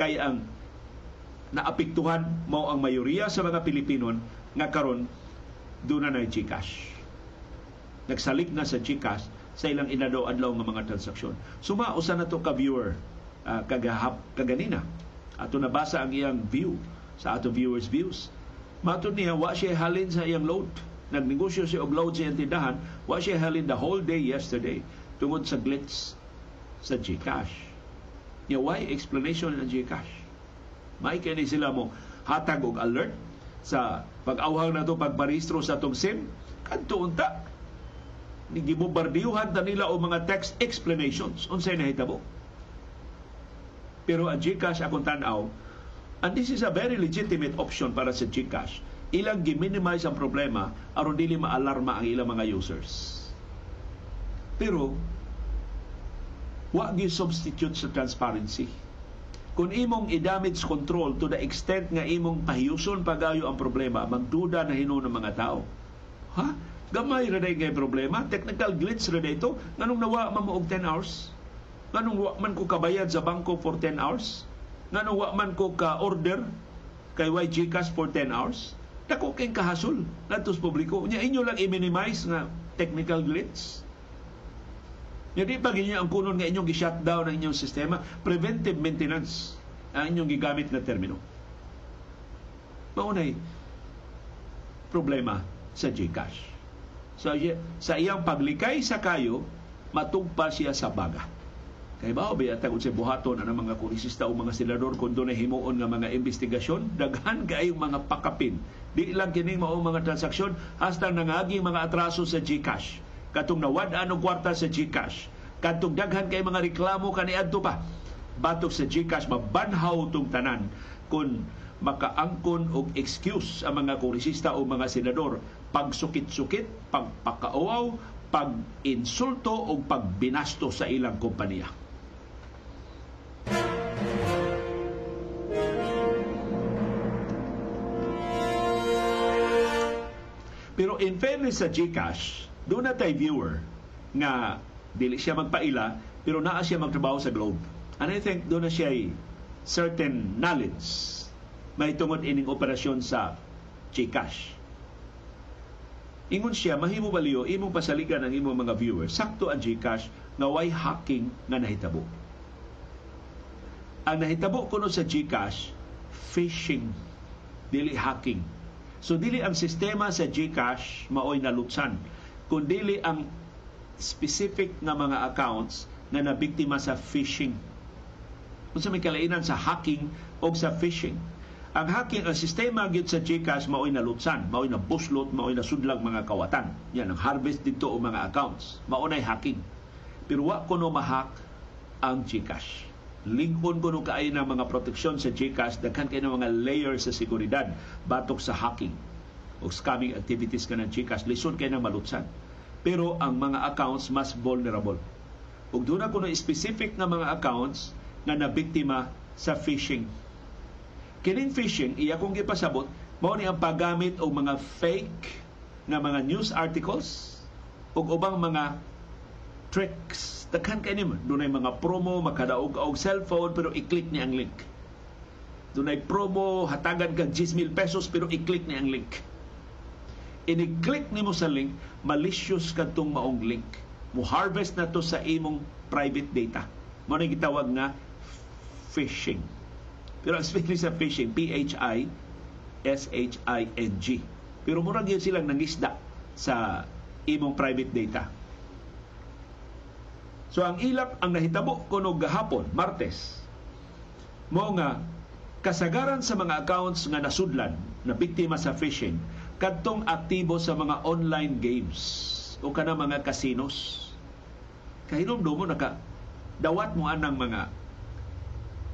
Kay ang naapektuhan mao ang mayoriya sa mga Pilipino nga karon doon na GCash. Nagsalik na sa GCash sa ilang inadaw-adlaw nga mga transaksyon. Suma usa na to ka viewer uh, kagahap kaganina. Ato nabasa ang iyang view sa ato viewers views. Matod niya wa siya halin sa iyang load nagnegosyo si og load sa tindahan, wa siya halin the whole day yesterday tungod sa glitch sa GCash. Nya why explanation ng GCash? May kini sila mo hatag og alert sa pag-awhang na to pagparehistro sa tong SIM kadto unta ni gibombardiyuhan ta nila og mga text explanations unsay nahitabo pero ang GCash akong tan-aw And this is a very legitimate option para sa GCash. Ilang gi-minimize ang problema aron dili maalarma ang ilang mga users. Pero wa gi substitute sa transparency. Kung imong i-damage control to the extent nga imong pahiyuson pagayo ang problema, magduda na hino ng mga tao. Ha? Gamay ra ngay problema, technical glitch ra ito. Nganong nawa man mo og 10 hours? Nganong wa man ko kabayad sa bangko for 10 hours? Nganong wa man ko ka order kay YG Cash for 10 hours? Dako kay kahasol ngadto publiko. Nya inyo lang i-minimize nga technical glitch. Hindi pag inyo ang kunon nga inyong gi-shutdown ang inyong sistema, preventive maintenance ang inyong gigamit na termino. Maunay problema sa GCash. So, sa iyang paglikay sa kayo, matugpa siya sa baga. Kay ba yata kung buhaton ang mga kurisista o mga senador kung doon himuon nga mga investigasyon, daghan kayong mga pakapin. Di lang kining mao mga transaksyon, hasta nangagi mga atraso sa GCash katong nawad-an og kwarta sa GCash katong daghan kay mga reklamo kaniadto pa batok sa GCash mabanhaw tong tanan kung makaangkon og excuse ang mga kongresista o mga senador pagsukit-sukit, pagpakauaw, pag-insulto o pagbinasto sa ilang kompanya. Pero in fairness sa GCash, doon na tayo viewer nga dili siya magpaila pero naa siya magtrabaho sa Globe. And I think doon na siya certain knowledge may tungod ining operasyon sa GCash. Ingon siya, mahimo baliyo, imong pasaligan ang imong mga viewers, sakto ang GCash nga way hacking nga nahitabo. Ang nahitabo kuno sa GCash, phishing, dili hacking. So dili ang sistema sa GCash maoy nalutsan kundi ang specific nga mga accounts na nabiktima sa phishing. Kung sa may kalainan sa hacking o sa phishing. Ang hacking, ang sistema gyud sa GCash mao'y nalutsan, mao'y na buslot, mao'y na sudlag mga kawatan. Yan, ang harvest dito o mga accounts. Maunay hacking. Pero wa ko no mahack ang GCash. Lingon ko no kaay ng mga proteksyon sa GCash, daghan kayo ng mga layers sa seguridad batok sa hacking o scamming activities ka ng Gcash, lison kay nang malutsan. Pero ang mga accounts mas vulnerable. Ug doon ako na specific nga mga accounts nga nabiktima sa phishing. Kining phishing, iya kong gipasabot, mao ni ang paggamit og mga fake nga mga news articles ug ubang mga tricks. Daghan kay nimo, dunay mga promo makadaog og cellphone pero i-click ni ang link. Dunay promo hatagan kag 10,000 pesos pero i-click ni ang link ini-click nimo sa link, malicious kadtong maong link. Mo harvest na to sa imong private data. Na gitawag nga phishing. Pero ang spelling sa phishing, P-H-I S-H-I-N-G. Pero murag yun silang nangisda sa imong private data. So ang ilap ang nahitabo kuno gahapon, Martes. Mo nga kasagaran sa mga accounts nga nasudlan na biktima sa phishing kadtong aktibo sa mga online games o kana mga casinos. Kahinom mo naka dawat mo anang mga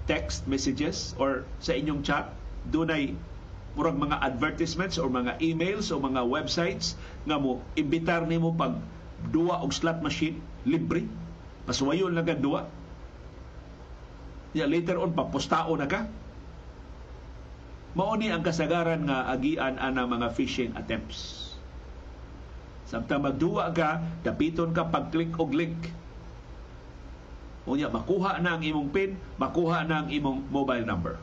text messages or sa inyong chat dunay murag mga advertisements or mga emails o mga websites nga mo imbitar nimo pag duwa og slot machine libre pasuwayon lang duwa ya later on papostao na ka Mao ni ang kasagaran nga agian ana mga phishing attempts. Samtang magduwa ka, dapiton ka pag-click og link. Unya, makuha na ang imong PIN, makuha na ang imong mobile number.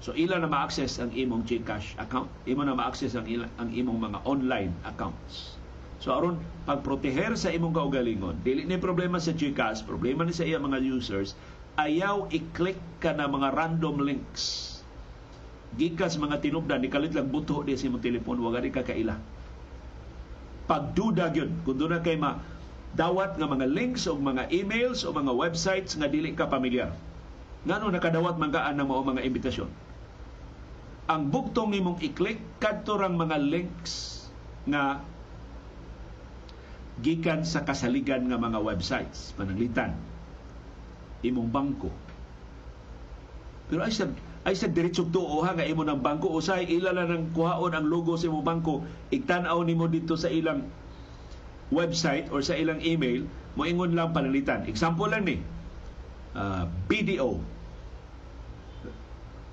So ila na ma-access ang imong GCash account, imo na ma-access ang, ila, ang imong mga online accounts. So aron pagproteher sa imong kaugalingon, dili ni problema sa GCash, problema ni sa iya mga users, ayaw i-click ka na mga random links gikas mga tinubdan ni kalit lang buto di sa imong telepon wa gani ka kaila pagduda gyud kun doon kay ma dawat nga mga links o mga emails o mga websites nga dili ka pamilyar. Ngano nakadawat man kaan ng mao mga imbitasyon? Ang bugtong nimong i-click kadto rang mga links nga gikan sa kasaligan nga mga websites pananglitan imong bangko. Pero ay ay sa diretsyo tuo ha nga imo ng bangko usay ila na nang kuhaon ang logo sa imong bangko igtan-aw nimo dito sa ilang website or sa ilang email mo ingon lang panalitan. Example lang ni uh, BDO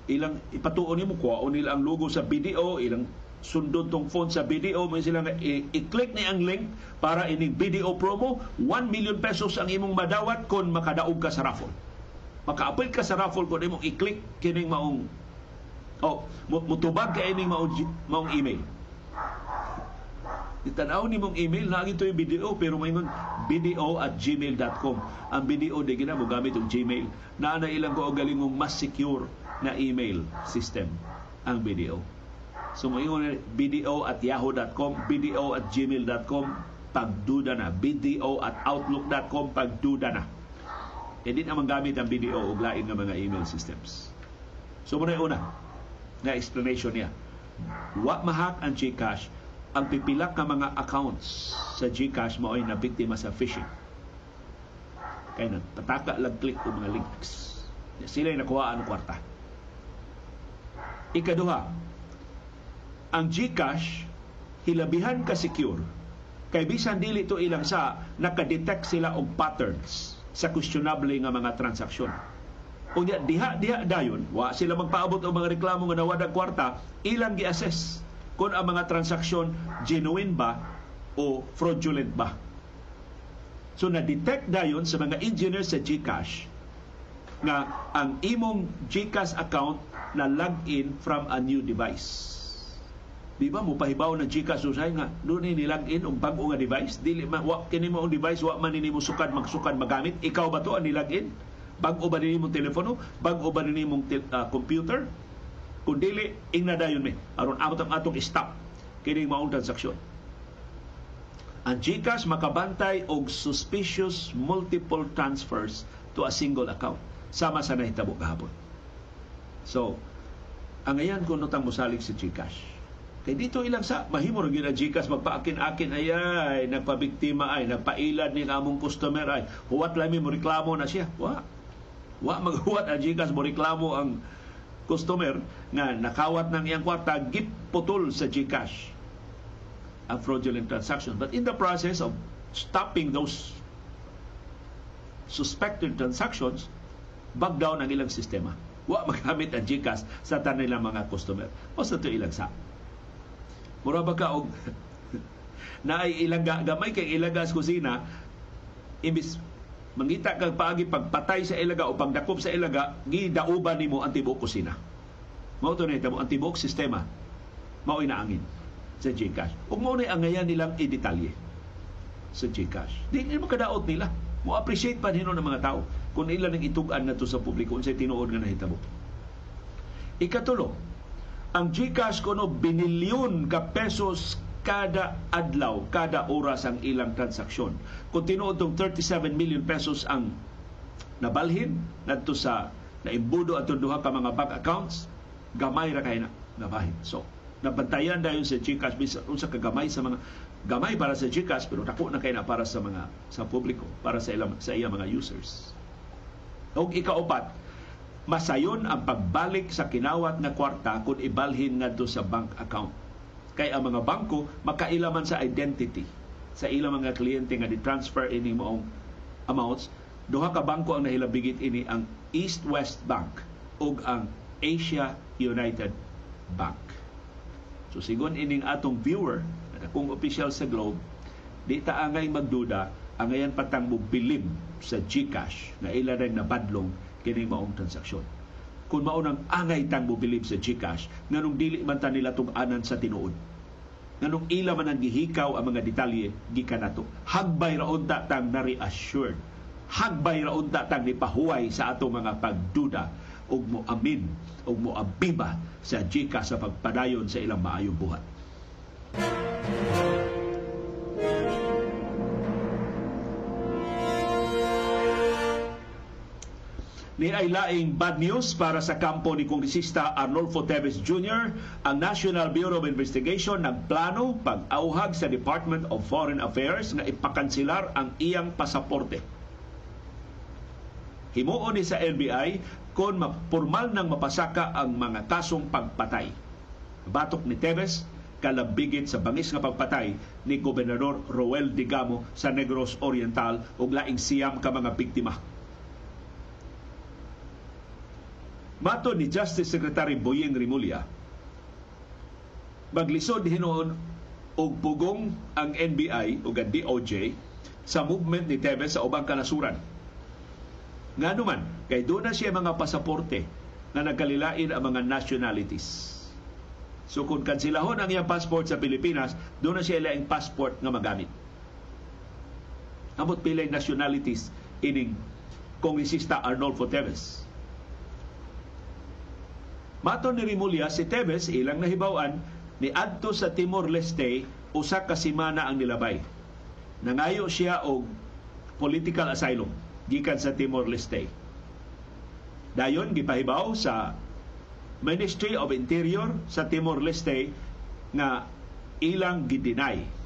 ilang ipatuon nimo kuhaon nila ang logo sa BDO ilang sundon tong phone sa BDO mo sila i-click ni ang link para ining BDO promo 1 million pesos ang imong madawat kon makadaog ka sa raffle. Maka-appoint ka sa raffle kung imong i-click kining maong oh, mutubag ka ining maong, maong email. Itanaw ni mong email na ito yung video pero maingon video at gmail.com. Ang video di gina mo gamit yung Gmail. Na na ilang ko galingong mas secure na email system ang video. So maingon video at yahoo.com, video at gmail.com, pagduda na. Video at outlook.com, pagduda na hindi na gamit ang BDO o lain ng mga email systems. So muna yung una na explanation niya. Wa mahak ang GCash ang pipilak ng mga accounts sa GCash mo ay nabiktima sa phishing. Kaya pataka lang click o mga links. Sila yung nakuha ang kwarta. Ikaduha, ang GCash hilabihan ka secure kay bisan dili to ilang sa nakadetect sila og patterns sa questionable nga mga transaksyon. Unya diha diha dayon, wa sila magpaabot og mga reklamo nga nawadag kwarta, ilang gi-assess kung ang mga transaksyon genuine ba o fraudulent ba. So na-detect dayon sa mga engineers sa GCash nga ang imong GCash account na log-in from a new device. Di ba? Mo pahibaw na Gcash usay nga doon ni nilagin og bag-o nga device. Dili man wa kini mo ang device wa man nimo sukad magsukad magamit. Ikaw ba to ang nilagin bag-o ba nimo telepono? Bag-o ba nimo uh, computer kung dili ingna dayon mi. Aron amot ang atong stop. Kini maong transaksyon. Ang GCash makabantay og suspicious multiple transfers to a single account. Sama sa nahitabo gahapon so ang ayan kung nutang mosalig si GCash. Kay dito ilang sa mahimo ra gyud Gcash magpaakin-akin ay nagpabiktima ay nagpailad ni among customer ay huwat lami mo reklamo na siya. Wa. Wa maghuwat ang Gcash mo reklamo ang customer nga nakawat ng iyang kwarta gip putol sa Gcash ang fraudulent transaction. But in the process of stopping those suspected transactions, bag down ang ilang sistema. Wa magamit ang Gcash sa tanilang mga customer. O sa ito ilang sa Mura ba ka og na ay ilaga gamay kay ilaga sa kusina imbis mangita kag paagi pagpatay sa ilaga o pagdakop sa ilaga gidauban nimo ang tibuok kusina. Mao to nito ang tibuok sistema. Mao inaangin sa GCash. Ug mao ni angayan nilang i-detalye sa GCash. Di mo kadaot nila. Mo appreciate pa nino ng mga tao kung ilan ang itug-an na to sa publiko. Unsay tinuod nga nahitabo. Ikatulo ang GCash kuno binilyon ka pesos kada adlaw, kada oras ang ilang transaksyon. Kung tinuod 37 million pesos ang nabalhin nadto sa naimbudo at duha ka mga bank accounts, gamay ra kay na nabahin. So, nabantayan dayon sa GCash bisan unsa ka gamay sa mga gamay para sa GCash pero dako na kay na para sa mga sa publiko, para sa ilang sa iya mga users. Og ikaupat, masayon ang pagbalik sa kinawat nga kwarta kung ibalhin ngadto sa bank account. Kay ang mga bangko makailaman sa identity sa ilang mga kliyente nga di-transfer ini moong amounts. Duha ka bangko ang nahilabigit ini ang East West Bank ug ang Asia United Bank. So sigon ining atong viewer na kung official sa Globe, di ta angay magduda angayan patang mo bilib sa GCash na ila rin nabadlong kini maong transaksyon. Kung maunang angay tang mobilib sa GCash, nganong dili man ta nila tug-anan sa tinuod. Nganong ila man ang gihikaw ang mga detalye gikan nato. Hagbay ra unta tang na-reassured. Hagbay ra unta tang nipahuway sa ato mga pagduda ug mo amin ug mo abiba sa GCash sa pagpadayon sa ilang maayong buhat. Ni ay laing bad news para sa kampo ni Kongresista Arnolfo Teves Jr. Ang National Bureau of Investigation nagplano pag-auhag sa Department of Foreign Affairs na ipakansilar ang iyang pasaporte. himuon ni sa NBI kung formal nang mapasaka ang mga kasong pagpatay. Batok ni Teves kalabigit sa bangis nga pagpatay ni Gobernador Roel Digamo sa Negros Oriental ug laing siyam ka mga biktima. Mato ni Justice Secretary Boyeng Rimulya, maglisod hinuon og pugong ang NBI o ang DOJ sa movement ni Tevez sa ubang kanasuran. Nga naman, kay doon na siya mga pasaporte na nagkalilain ang mga nationalities. So kung kansilahon ang iyang passport sa Pilipinas, doon na siya ilaing passport nga magamit. Amot pilay nationalities ining Kongresista Arnolfo Teves. Mato ni Rimulya, si Teves ilang nahibawan ni adto sa Timor Leste usa ka semana ang nilabay. Nangayo siya og political asylum gikan sa Timor Leste. Dayon gipahibaw sa Ministry of Interior sa Timor Leste nga ilang gidinay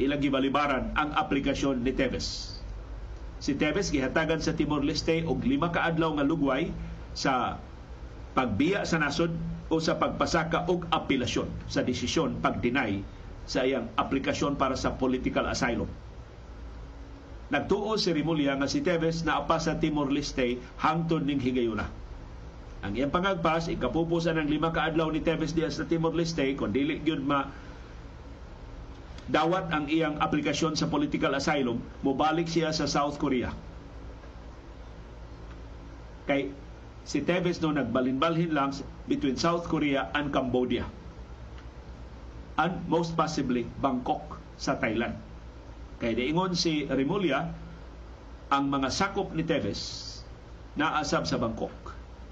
ilang gibalibaran ang aplikasyon ni Teves. Si Teves gihatagan sa Timor Leste og lima ka adlaw nga lugway sa pagbiya sa nasod o sa pagpasaka og apelasyon sa desisyon pag-deny sa iyang aplikasyon para sa political asylum. Nagtuo si Rimulya nga si Teves na apa sa Timor Leste hangtod ning higayuna. Ang iyang pangagpas, ikapupusan ng lima ka adlaw ni Teves diya sa Timor Leste, kung dili gyud ma dawat ang iyang aplikasyon sa political asylum, mobalik siya sa South Korea. Kay si Tevez no nagbalin-balhin lang between South Korea and Cambodia. And most possibly Bangkok sa Thailand. Kay diingon si Rimulya, ang mga sakop ni Tevez naasab sa Bangkok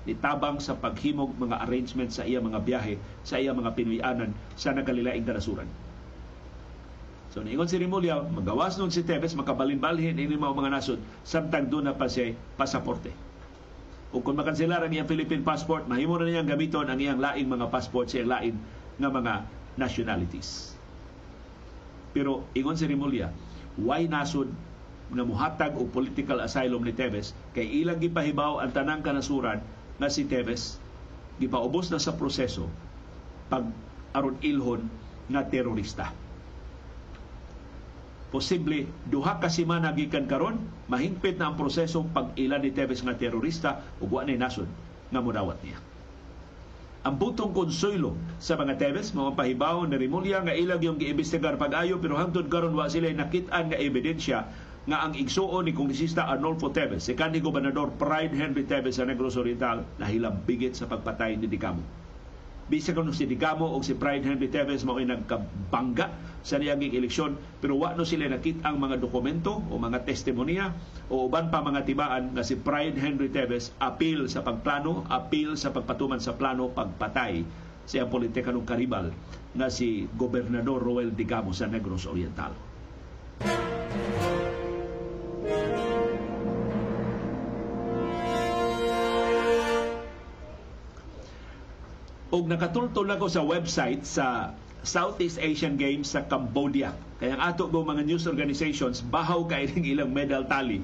nitabang sa paghimog mga arrangements sa iya mga biyahe sa iya mga pinuyanan sa nagkalilaing kanasuran. So niingon si Rimulya, magawas nun si Tevez, makabalin-balhin ini mga nasod, samtang doon na pa siya pasaporte o kung makanselar ang iyang Philippine passport, mahimo na niyang gamiton ang iyang laing mga passport sa lain nga mga nationalities. Pero ingon si Rimulya, why nasod na muhatag o political asylum ni Teves kay ilang gipahibaw ang tanang kanasuran nga si Teves gipaubos na sa proseso pag aron ilhon nga terorista posible duha ka semana gikan karon mahingpit na ang prosesong pag-ila ni Tevez nga terorista ug wa ni nasod nga mudawat niya. Ang butong konsuelo sa mga Tevez mga pahibaw ni Rimulya nga ilag yung giimbestigar pag-ayo pero hangtod karon wa sila nakit-an nga ebidensya nga ang igsuon ni Kongresista Arnolfo Tevez, si kanhi Gobernador Pride Henry Tevez sa Negros Oriental, nahilambigit sa pagpatay ni Dicamo bisag kuno si Digamo o si Pride Henry Tevez mao nagkabangga sa niyang eleksyon pero wa no sila nakit ang mga dokumento o mga testimonya o uban pa mga tibaan nga si Pride Henry Tevez appeal sa pagplano, appeal sa pagpatuman sa plano pagpatay sa iyang politikanong karibal na si Gobernador Roel Digamo sa Negros Oriental. Og nakatultol ako sa website sa Southeast Asian Games sa Cambodia. Kaya ang ato go mga news organizations bahaw kay ning ilang medal tally.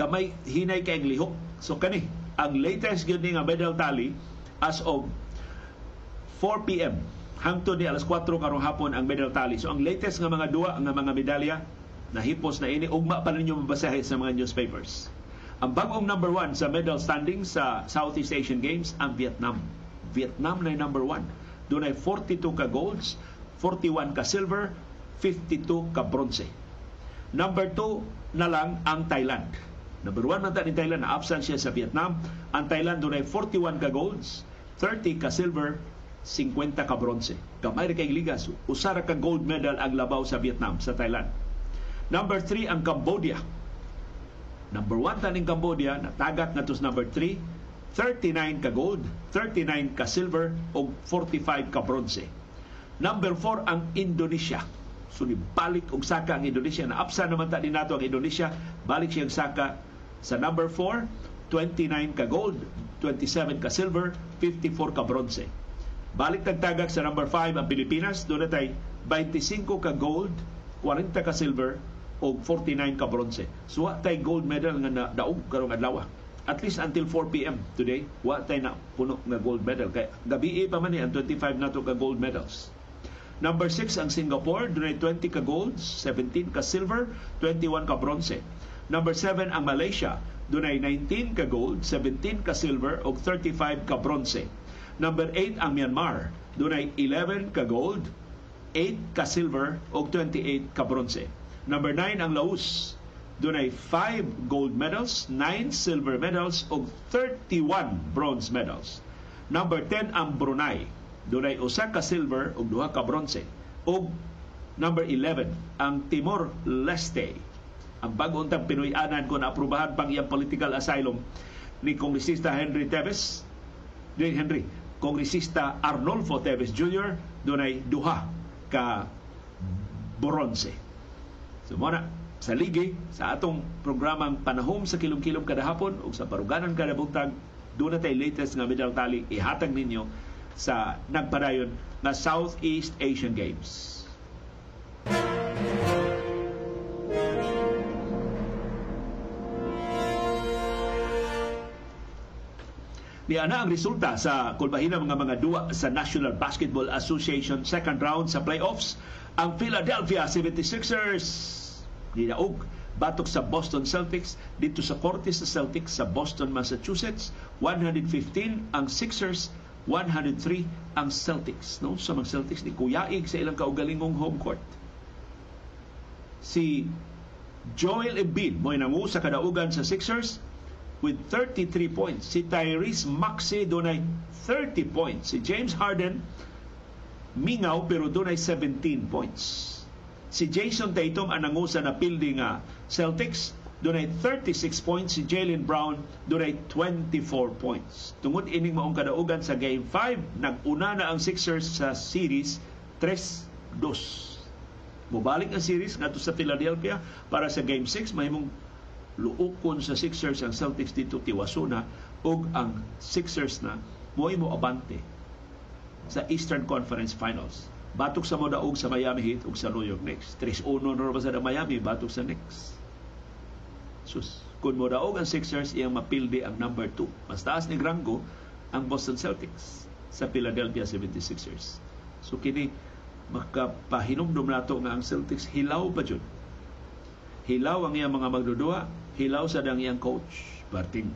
Gamay hinay kay lihok. So kani ang latest gyud nga medal tally as of 4 PM hangtod ni alas 4 karong hapon ang medal tally. So ang latest nga mga duwa nga mga medalya nahipos na ini ugma pa ninyo mabasahin sa mga newspapers. Ang bagong number one sa medal standing sa Southeast Asian Games ang Vietnam Vietnam na number one. Doon ay 42 ka golds, 41 ka silver, 52 ka bronze. Number 2 na lang ang Thailand. Number 1 man ni Thailand na absent siya sa Vietnam. Ang Thailand doon ay 41 ka golds, 30 ka silver, 50 ka bronze. Kamay rin kay ligas. Usara ka gold medal ang labaw sa Vietnam, sa Thailand. Number 3 ang Cambodia. Number 1 taning Cambodia, natagak na to number 3, 39 ka gold, 39 ka silver o 45 ka bronze. Number 4 ang Indonesia. So balik og saka ang Indonesia na apsa naman ta din nato ang Indonesia, balik siyang saka sa number 4, 29 ka gold, 27 ka silver, 54 ka bronze. Balik tagtagak sa number 5 ang Pilipinas, doon natay 25 ka gold, 40 ka silver, og 49 ka bronze. So tay gold medal nga na daog karong adlaw. At least until 4 p.m. today, wa tay na puno nga gold medal kay gabi pa man ni ang 25 nato ka gold medals. Number 6 ang Singapore, dunay 20 ka gold, 17 ka silver, 21 ka bronze. Number 7 ang Malaysia, dunay 19 ka gold, 17 ka silver ug 35 ka bronze. Number 8 ang Myanmar, dunay 11 ka gold, 8 ka silver ug 28 ka bronze. Number 9 ang Laos, dunay 5 gold medals, 9 silver medals ug 31 bronze medals. Number 10 ang Brunei, dunay usa ka silver ug duha ka bronze. Ug number 11 ang Timor Leste. Ang bag-ong tang Pinoy-anan ko na pang iyang political asylum ni Kongresista Henry Teves Dwayne Henry Kongresista Arnolfo Teves Jr. dunay duha ka bronze. So muna sa ligi sa atong programang panahom sa kilom-kilom kada hapon ug sa paruganan kada buntag doon na tay latest nga medal tali ihatag ninyo sa nagpadayon na Southeast Asian Games. Niya na ang resulta sa kulbahina mga mga duwa sa National Basketball Association second round sa playoffs. Ang Philadelphia 76ers nidaog batok sa Boston Celtics dito sa korte sa Celtics sa Boston, Massachusetts. 115 ang Sixers 103 ang Celtics. No? Sa mga Celtics, ni Kuyaig sa ilang kaugalingong home court. Si Joel Embiid mo nangu sa kadaugan sa Sixers with 33 points. Si Tyrese Maxey dunay 30 points. Si James Harden mingaw pero dunay 17 points. Si Jason Tatum ang nangusa na pildi nga Celtics. Dunay 36 points. Si Jalen Brown dunay 24 points. Tungod ining maong kadaugan sa game 5 naguna na ang Sixers sa series 3-2 mubalik ang series ngadto sa Philadelphia. Para sa game 6 mahimong luukon sa Sixers ang Celtics dito tiwasuna ug ang Sixers na mo'y mo abante sa Eastern Conference Finals batok sa modaog sa Miami Heat ug sa New York Knicks 3-1 na sa Miami batok sa Knicks Sus, kung mo daog ang Sixers, iyang mapildi ang number 2. Mas taas ni Grango ang Boston Celtics sa Philadelphia 76ers. So kini makapahinumdum nato nga ang Celtics hilaw pa jud. Hilaw ang iyang mga magdudua, hilaw sa dang iyang coach. Parting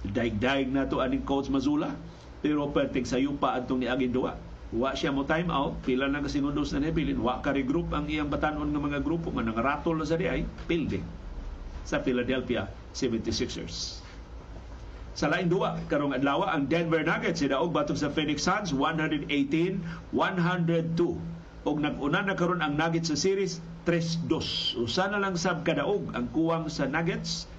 daig-daig na to aning coach Mazula, pero perting sayo pa adtong niaging duwa. Wa siya mo time out, pila na kasingundos na nebilin, wa ka regroup ang iyang batanon ng mga grupo nga nangaratol na sa di ay, pildi sa Philadelphia 76ers. Sa lain duwa, karong adlaw ang Denver Nuggets sidaog batok sa Phoenix Suns 118-102. Og nag-una na karon ang Nuggets sa series 3-2. Usa na lang sab kadaog ang kuwang sa Nuggets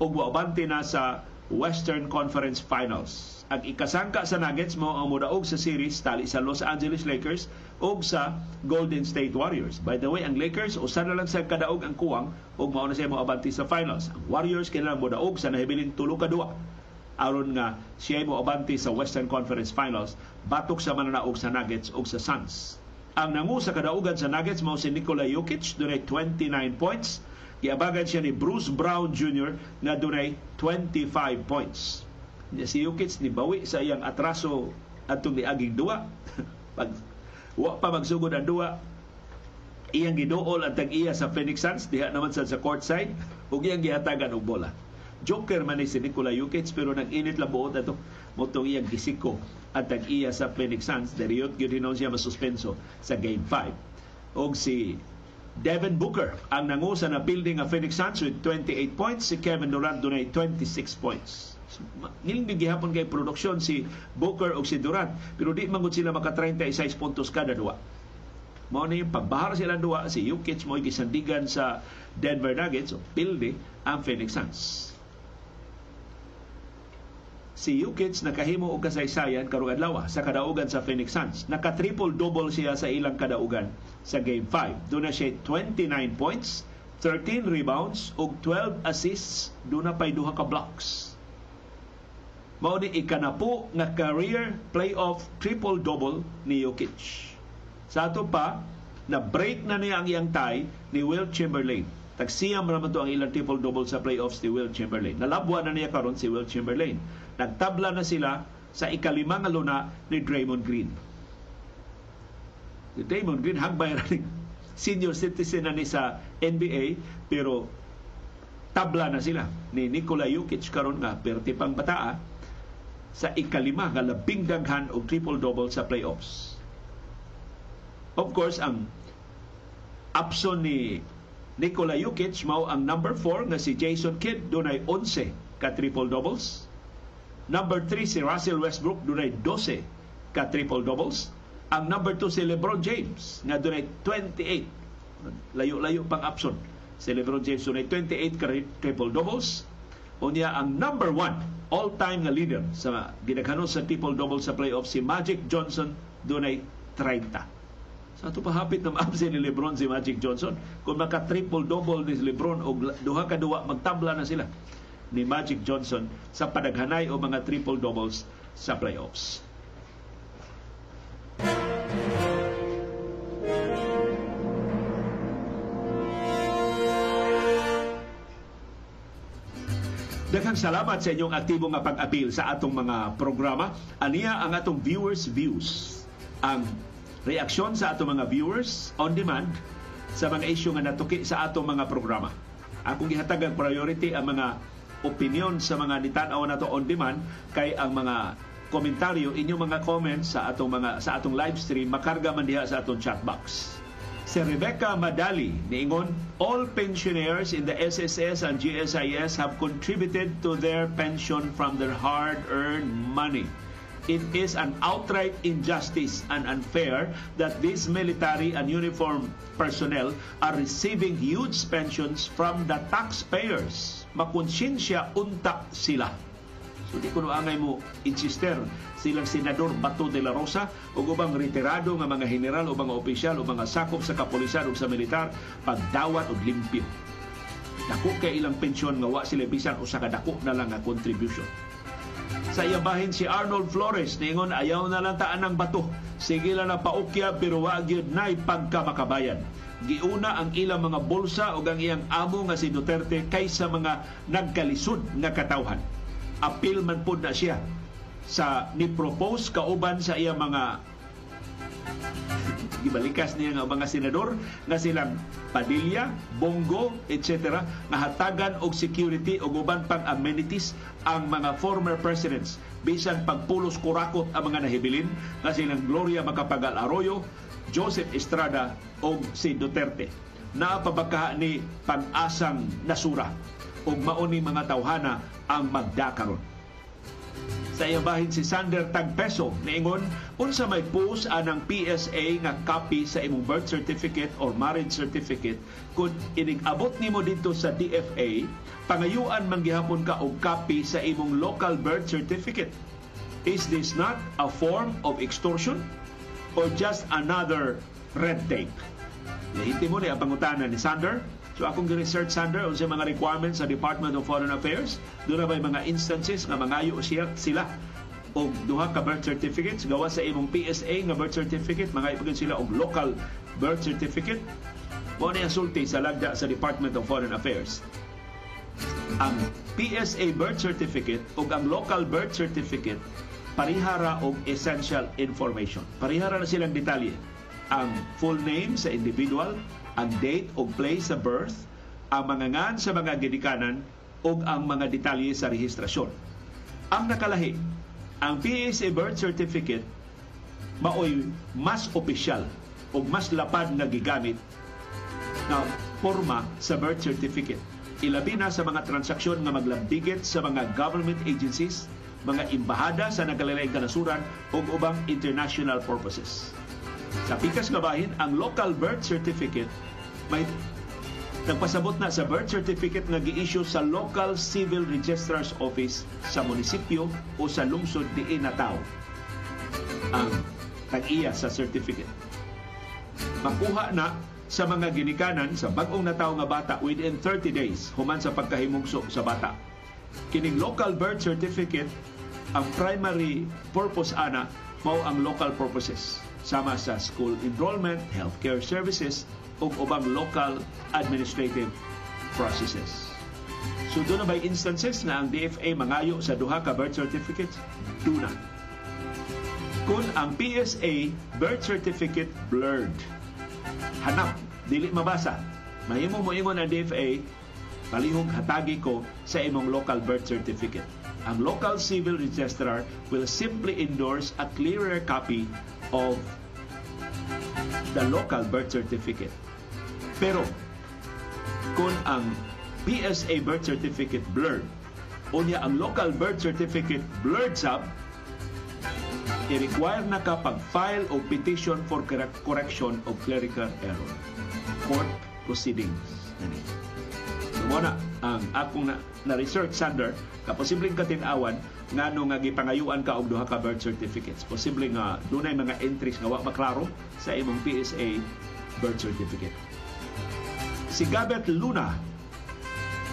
og waabante na sa Western Conference Finals. Ang ikasangka sa Nuggets mo ang mudaog sa series tali sa Los Angeles Lakers og sa Golden State Warriors. By the way, ang Lakers usa na lang sa kadaog ang kuwang ug mao na siya mo abanti sa finals. Ang Warriors kailangan mo daog sa nahibilin tulo ka duwa aron nga siya mo abanti sa Western Conference Finals batok sa mananaog sa Nuggets ug sa Suns. Ang nangu sa kadaugan sa Nuggets mao si Nikola Jokic dunay 29 points. Giabagan siya ni Bruce Brown Jr. na dunay 25 points. Si Jokic ni bawi sa iyang atraso atong niaging duwa. Pag Wa pa magsugod ang duwa. Iyang giduol ang tag-iya sa Phoenix Suns diha naman sa, sa court side ug iyang gihatagan og bola. Joker man ni si Nikola Jokic pero nag-init lang buot ato motong iyang gisiko ang tag-iya sa Phoenix Suns. Deriyot gyud siya masuspenso sa Game 5. Og si Devin Booker ang nangusa na building ng Phoenix Suns with 28 points. Si Kevin Durant dunay 26 points. So, gihapon kay produksyon si Booker o si Durant pero di mangud sila maka 36 puntos kada duwa. Mao ni pagbahar sila duwa si Jokic mo gisandigan sa Denver Nuggets o pilde ang Phoenix Suns. Si Jokic nakahimo og kasaysayan karong adlaw sa kadaugan sa Phoenix Suns. Naka-triple double siya sa ilang kadaugan sa Game 5. Doon na siya 29 points, 13 rebounds ug 12 assists, doon na pay duha ka blocks mao ni ikanapo nga career playoff triple-double ni Jokic. Sa ato pa, na break na niya ang iyang tie ni Will Chamberlain. Tagsiyam naman to ang ilang triple-double sa playoffs ni Will Chamberlain. Nalabwa na niya karon si Will Chamberlain. Nagtabla na sila sa ikalimang luna ni Draymond Green. Si Draymond Green hagbay na senior citizen na ni sa NBA pero tabla na sila ni Nikola Jokic karon nga perti pang bataa sa ikalima nga labing daghan og triple-double sa playoffs. Of course, ang option ni Nikola Jokic mao ang number 4 nga si Jason Kidd dunay 11 ka triple doubles. Number 3 si Russell Westbrook dunay 12 ka triple doubles. Ang number 2 si LeBron James nga dunay 28. Layo-layo pang option. Si LeBron James dunay 28 ka triple doubles. Unya ang number 1 all-time nga leader sa ginaghanon sa triple double sa playoffs si Magic Johnson dunay 30. Sa ato pahapit na maabse ni Lebron si Magic Johnson. Kung maka triple-double ni Lebron o duha ka duwa, magtabla na sila ni Magic Johnson sa padaghanay o mga triple-doubles sa playoffs. Daghang salamat sa inyong aktibo nga pag-apil sa atong mga programa. Aniya ang atong viewers views. Ang reaksyon sa ato mga viewers on demand sa mga issue nga natuki sa ato mga programa. Akong gihatag ang priority ang mga opinion sa mga nitan-aw nato on demand kay ang mga komentaryo inyong mga comments sa atong mga sa atong live stream makarga man diha sa atong chat box. Si Rebecca Madali niingon, all pensioners in the SSS and GSIS have contributed to their pension from their hard-earned money it is an outright injustice and unfair that these military and uniform personnel are receiving huge pensions from the taxpayers. Makonsensya unta sila. So di ko angay mo insister silang Senador Bato de la Rosa o ubang retirado nga mga general o mga opisyal o mga sakop sa kapulisan o sa militar pagdawat o limpyo. Dako kay ilang pensyon nga wa sila bisan o sa kadako na lang nga contribution. Sa iyabahin si Arnold Flores ningon ayaw na lang taan ng bato. Sige lang na paukya pero wa gyud nay pagkamakabayan. Giuna ang ilang mga bulsa ug ang iyang amo nga si Duterte kaysa mga nagkalisod nga katawhan apil man pud na siya sa ni propose kauban sa iyang mga gibalikas niya nga mga senador nga silang Padilla, Bongo, etc. nga hatagan og security o uban pang amenities ang mga former presidents bisan pagpulos kurakot ang mga nahibilin nga silang Gloria Macapagal Arroyo, Joseph Estrada o si Duterte. Naapabaka ni pag-asang nasura ug mauni mga tawhana ang magdakaron. Sa iyabahin si Sander Tagpeso niingon unsa may post anang PSA nga copy sa imong birth certificate or marriage certificate kung inig-abot nimo dito sa DFA pangayuan man gihapon ka og copy sa imong local birth certificate? Is this not a form of extortion or just another red tape? Nahitimo ni ang pangutana ni Sander So akong gi-research Sander sa mga requirements sa Department of Foreign Affairs, doon na mga instances nga mangayo siya, sila? Og duha ka birth certificates? Gawa sa imong PSA nga birth certificate mga ipagin sila og local birth certificate? Mo ni sulti sa lagda sa Department of Foreign Affairs. Ang PSA birth certificate ug ang local birth certificate parihara og essential information. Parihara na silang detalye. Ang full name sa individual ang date o place sa birth, ang mga ngan sa mga ginikanan o ang mga detalye sa rehistrasyon. Ang nakalahi, ang PSA birth certificate maoy mas opisyal o mas lapad na gigamit na forma sa birth certificate. Ilabi na sa mga transaksyon nga maglambigit sa mga government agencies, mga imbahada sa nagkalalayang kanasuran o ubang international purposes. Sa pikas kabahin, ang local birth certificate may nagpasabot na sa birth certificate nga gi-issue sa local civil registrar's office sa munisipyo o sa lungsod diin na tao ang tag-iya sa certificate. Makuha na sa mga ginikanan sa bag-ong nataw nga bata within 30 days human sa pagkahimugso sa bata. Kining local birth certificate ang primary purpose ana mao ang local purposes sama sa school enrollment, healthcare services ug ubang local administrative processes. So doon na ba instances na ang DFA mangayo sa duha ka birth certificates? Duna. Kung ang PSA birth certificate blurred, hanap, dili mabasa, mahimo mo ingon ang DFA, palihog hatagi ko sa imong local birth certificate. Ang local civil registrar will simply endorse a clearer copy of the local birth certificate. Pero kung ang PSA birth certificate blurred, unya ang local birth certificate blurred sab, i-require na ka pag-file o petition for correction of clerical error. Court proceedings. So, muna, ang akong na, na research Sander, ka posibleng katinawan ngano nga gipangayuan ka og duha ka birth certificates. Posible nga dunay mga entries nga wa maklaro sa imong PSA birth certificate. Si Gabet Luna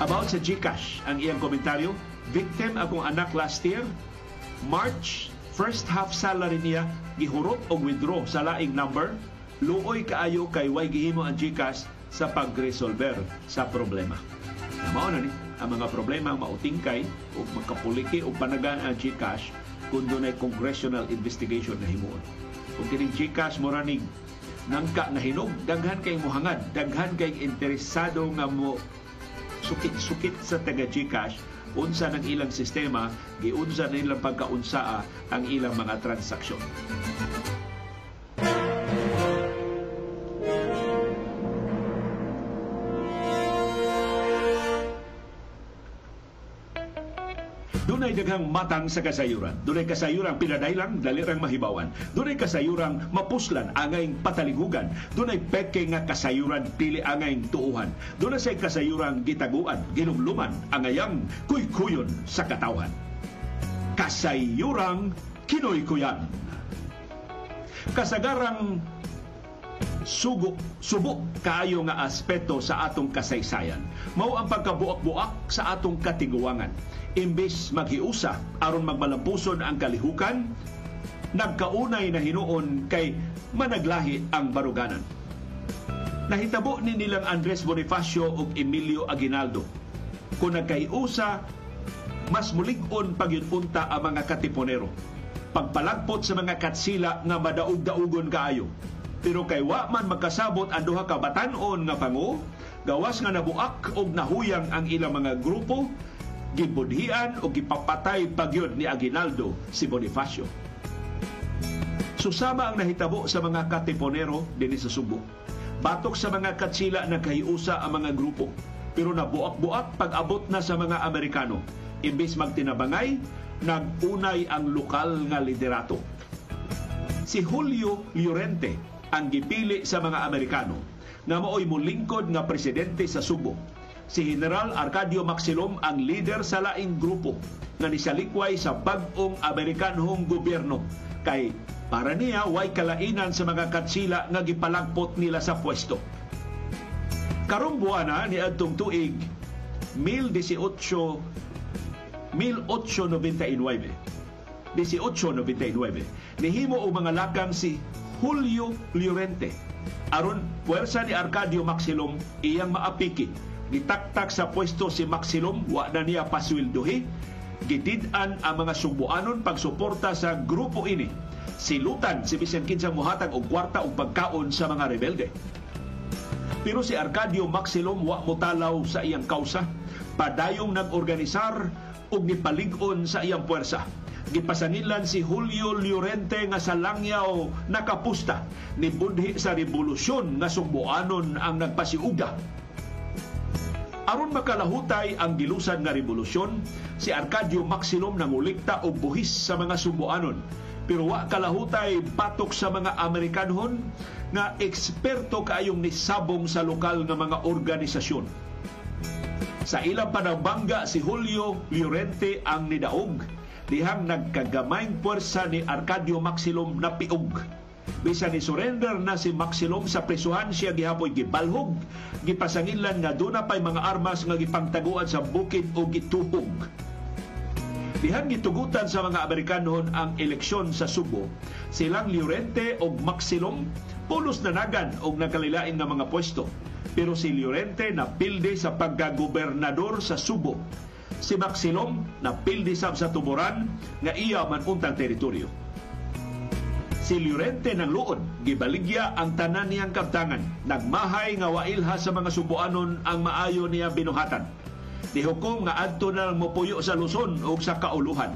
about sa GCash ang iyang komentaryo. Victim akong anak last year, March, first half salary niya gihurot og withdraw sa laing number. Luoy kaayo kay way gihimo ang GCash sa pagresolver sa problema. Mao na ni ang mga problema mautingkay o makapuliki o panagan ang GCash kung doon ay congressional investigation na himuon. Kung kining GCash mo ranig nangka na hinog, daghan kay muhangad, daghan kay interesado nga mo sukit-sukit sa taga GCash unsa ng ilang sistema, giunsa na ilang pagkaunsaa ang ilang mga transaksyon. Daghang matang sa kasayuran. Dunay kasayuran pinadailang dalirang mahibawan. Dunay kasayuran mapuslan angay pataligugan. Dunay peke nga kasayuran pili angay tuuhan. Dunay say kasayuran gitaguan, ginumluman, angayang kuykuyon sa katawan. Kasayuran kinoy-kuyan. Kasagarang sugo, subo kaayo nga aspeto sa atong kasaysayan. Mao ang pagkabuak-buak sa atong katiguangan imbis maghiusa aron magmalampuson ang kalihukan, nagkaunay na hinuon kay managlahi ang baruganan. Nahitabo ni nilang Andres Bonifacio ug Emilio Aguinaldo. Kung nagkaiusa, mas mulig-on pagyunpunta ang mga katiponero. Pagpalagpot sa mga katsila nga madaog-daugon kaayo. Pero kay wa man magkasabot ang duha ka batan-on nga pangu, gawas nga nabuak og nahuyang ang ilang mga grupo, gibudhian o gipapatay pagyod ni Aguinaldo si Bonifacio. Susama ang nahitabo sa mga katiponero din sa Subo. Batok sa mga katsila nagkahiusa ang mga grupo pero nabuak-buak pag-abot na sa mga Amerikano. Imbis magtinabangay, nagunay ang lokal nga liderato. Si Julio Llorente ang gipili sa mga Amerikano nga maoy mulingkod nga presidente sa Subo si General Arcadio Maxilom ang leader sa laing grupo nga nisalikway sa bag-ong Amerikanhong gobyerno. Kay para niya way kalainan sa mga katsila nga gipalagpot nila sa pwesto. Karong buwana ni adtong tuig 1800 1899 1899 nihimo og mga lakang si Julio Llorente. Aron puwersa ni Arcadio Maxilom iyang maapiki gitaktak sa pwesto si Maxilom wa na niya pasweldohi. Gidid-an ang mga subuanon pagsuporta sa grupo ini. Silutan si bisan kinsang muhatag og kwarta og pagkaon sa mga rebelde. Pero si Arcadio Maxilom wa motalaw sa iyang kausa. Padayong nag-organisar og nipalig-on sa iyang puwersa. Gipasangilan si Julio Llorente nga sa langyaw nakapusta. Ni budhi sa revolusyon nga sumbuanon ang nagpasiuga Aron makalahutay ang gilusan nga revolusyon, si Arcadio Maximum nangulikta og buhis sa mga sumuanon. Pero wa kalahutay batok sa mga Amerikanhon nga eksperto kaayong nisabong sa lokal nga mga organisasyon. Sa ilang panabangga si Julio Llorente ang nidaog dihang nagkagamay puwersa ni Arcadio Maximum na piog bisan ni surrender na si Maxilom sa prisuhan siya gihapoy gibalhog gipasangilan nga duna pay mga armas nga gipangtaguan sa bukid o gituhog Dihan gitugutan sa mga Amerikanon ang eleksyon sa Subo, silang Llorente o Maxilom pulos na nagan og nakalilain nga mga pwesto. Pero si Llorente napilde sa pagkagobernador sa Subo. Si Maxilom napilde sab sa Tumoran nga iya man untang teritoryo. Si Llorente ng luod, gibaligya ang tanan niyang kabtangan. Nagmahay nga wailha sa mga subuanon ang maayo niya binuhatan Nihukom nga adto na mopuyo sa Luzon o sa kauluhan.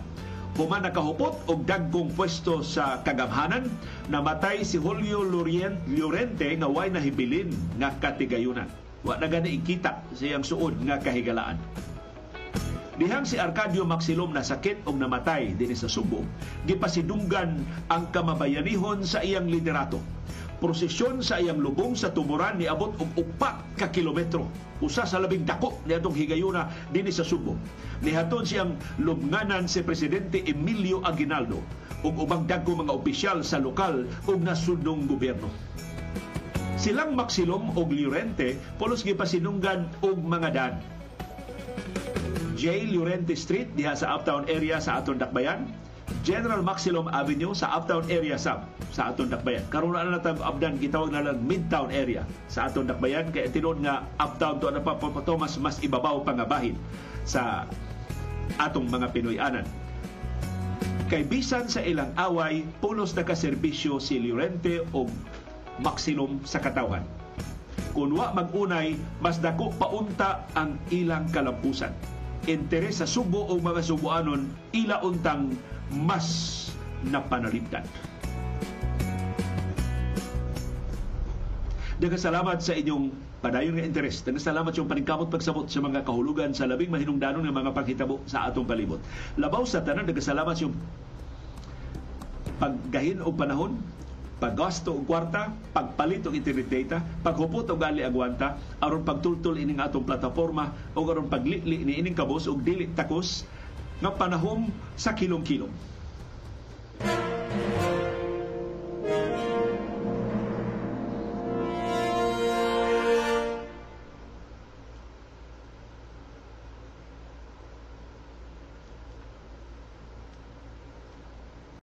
Human nakahupot og dagkong pwesto sa kagamhanan, namatay si Julio Llorente nga way nahibilin nga katigayunan. Wa na gani ikita suod nga kahigalaan. Dihang si Arcadio Maxilom na sakit og namatay dinhi sa Subo, gipasidunggan ang kamabayanihon sa iyang liderato. Prosesyon sa iyang lubong sa tumuran ni abot og upat ka kilometro. Usa sa labing dako ni atong higayuna dinhi sa Subo. Nihaton siyang lubnganan si presidente Emilio Aguinaldo ug ubang dagko mga opisyal sa lokal ug nasudnong gobyerno. Silang Maxilom og Llorente pulos gipasinunggan og mga daan J. Llorente Street diha sa uptown area sa aton dakbayan General Maximum Avenue sa uptown area sa sa aton dakbayan. Karon na natang abdan gitawag na lang midtown area sa aton dakbayan kay tinud nga uptown to na pa mas mas ibabaw pa nga bahin sa atong mga Pinoy-anan. Kay bisan sa ilang away, pulos na kaserbisyo si Llorente o Maximum sa katawan. Kung wa magunay, mas dako paunta ang ilang kalampusan. Interes sa subo o mga subuanon, ila untang mas napanalipdan. Daga salamat sa inyong padayon nga interes. Daga salamat yung paningkamot pagsabot sa mga kahulugan sa labing mahinungdanon nga mga paghitabo sa atong palibot. Labaw sa tanan, daga salamat yung paggahin o panahon, paggasto og kwarta, pagpalit og internet data, paghupot og gali agwanta, aron pagtultol ining atong plataporma o aron paglitli ni ining kabos og dili takos nga panahom sa kilong-kilong.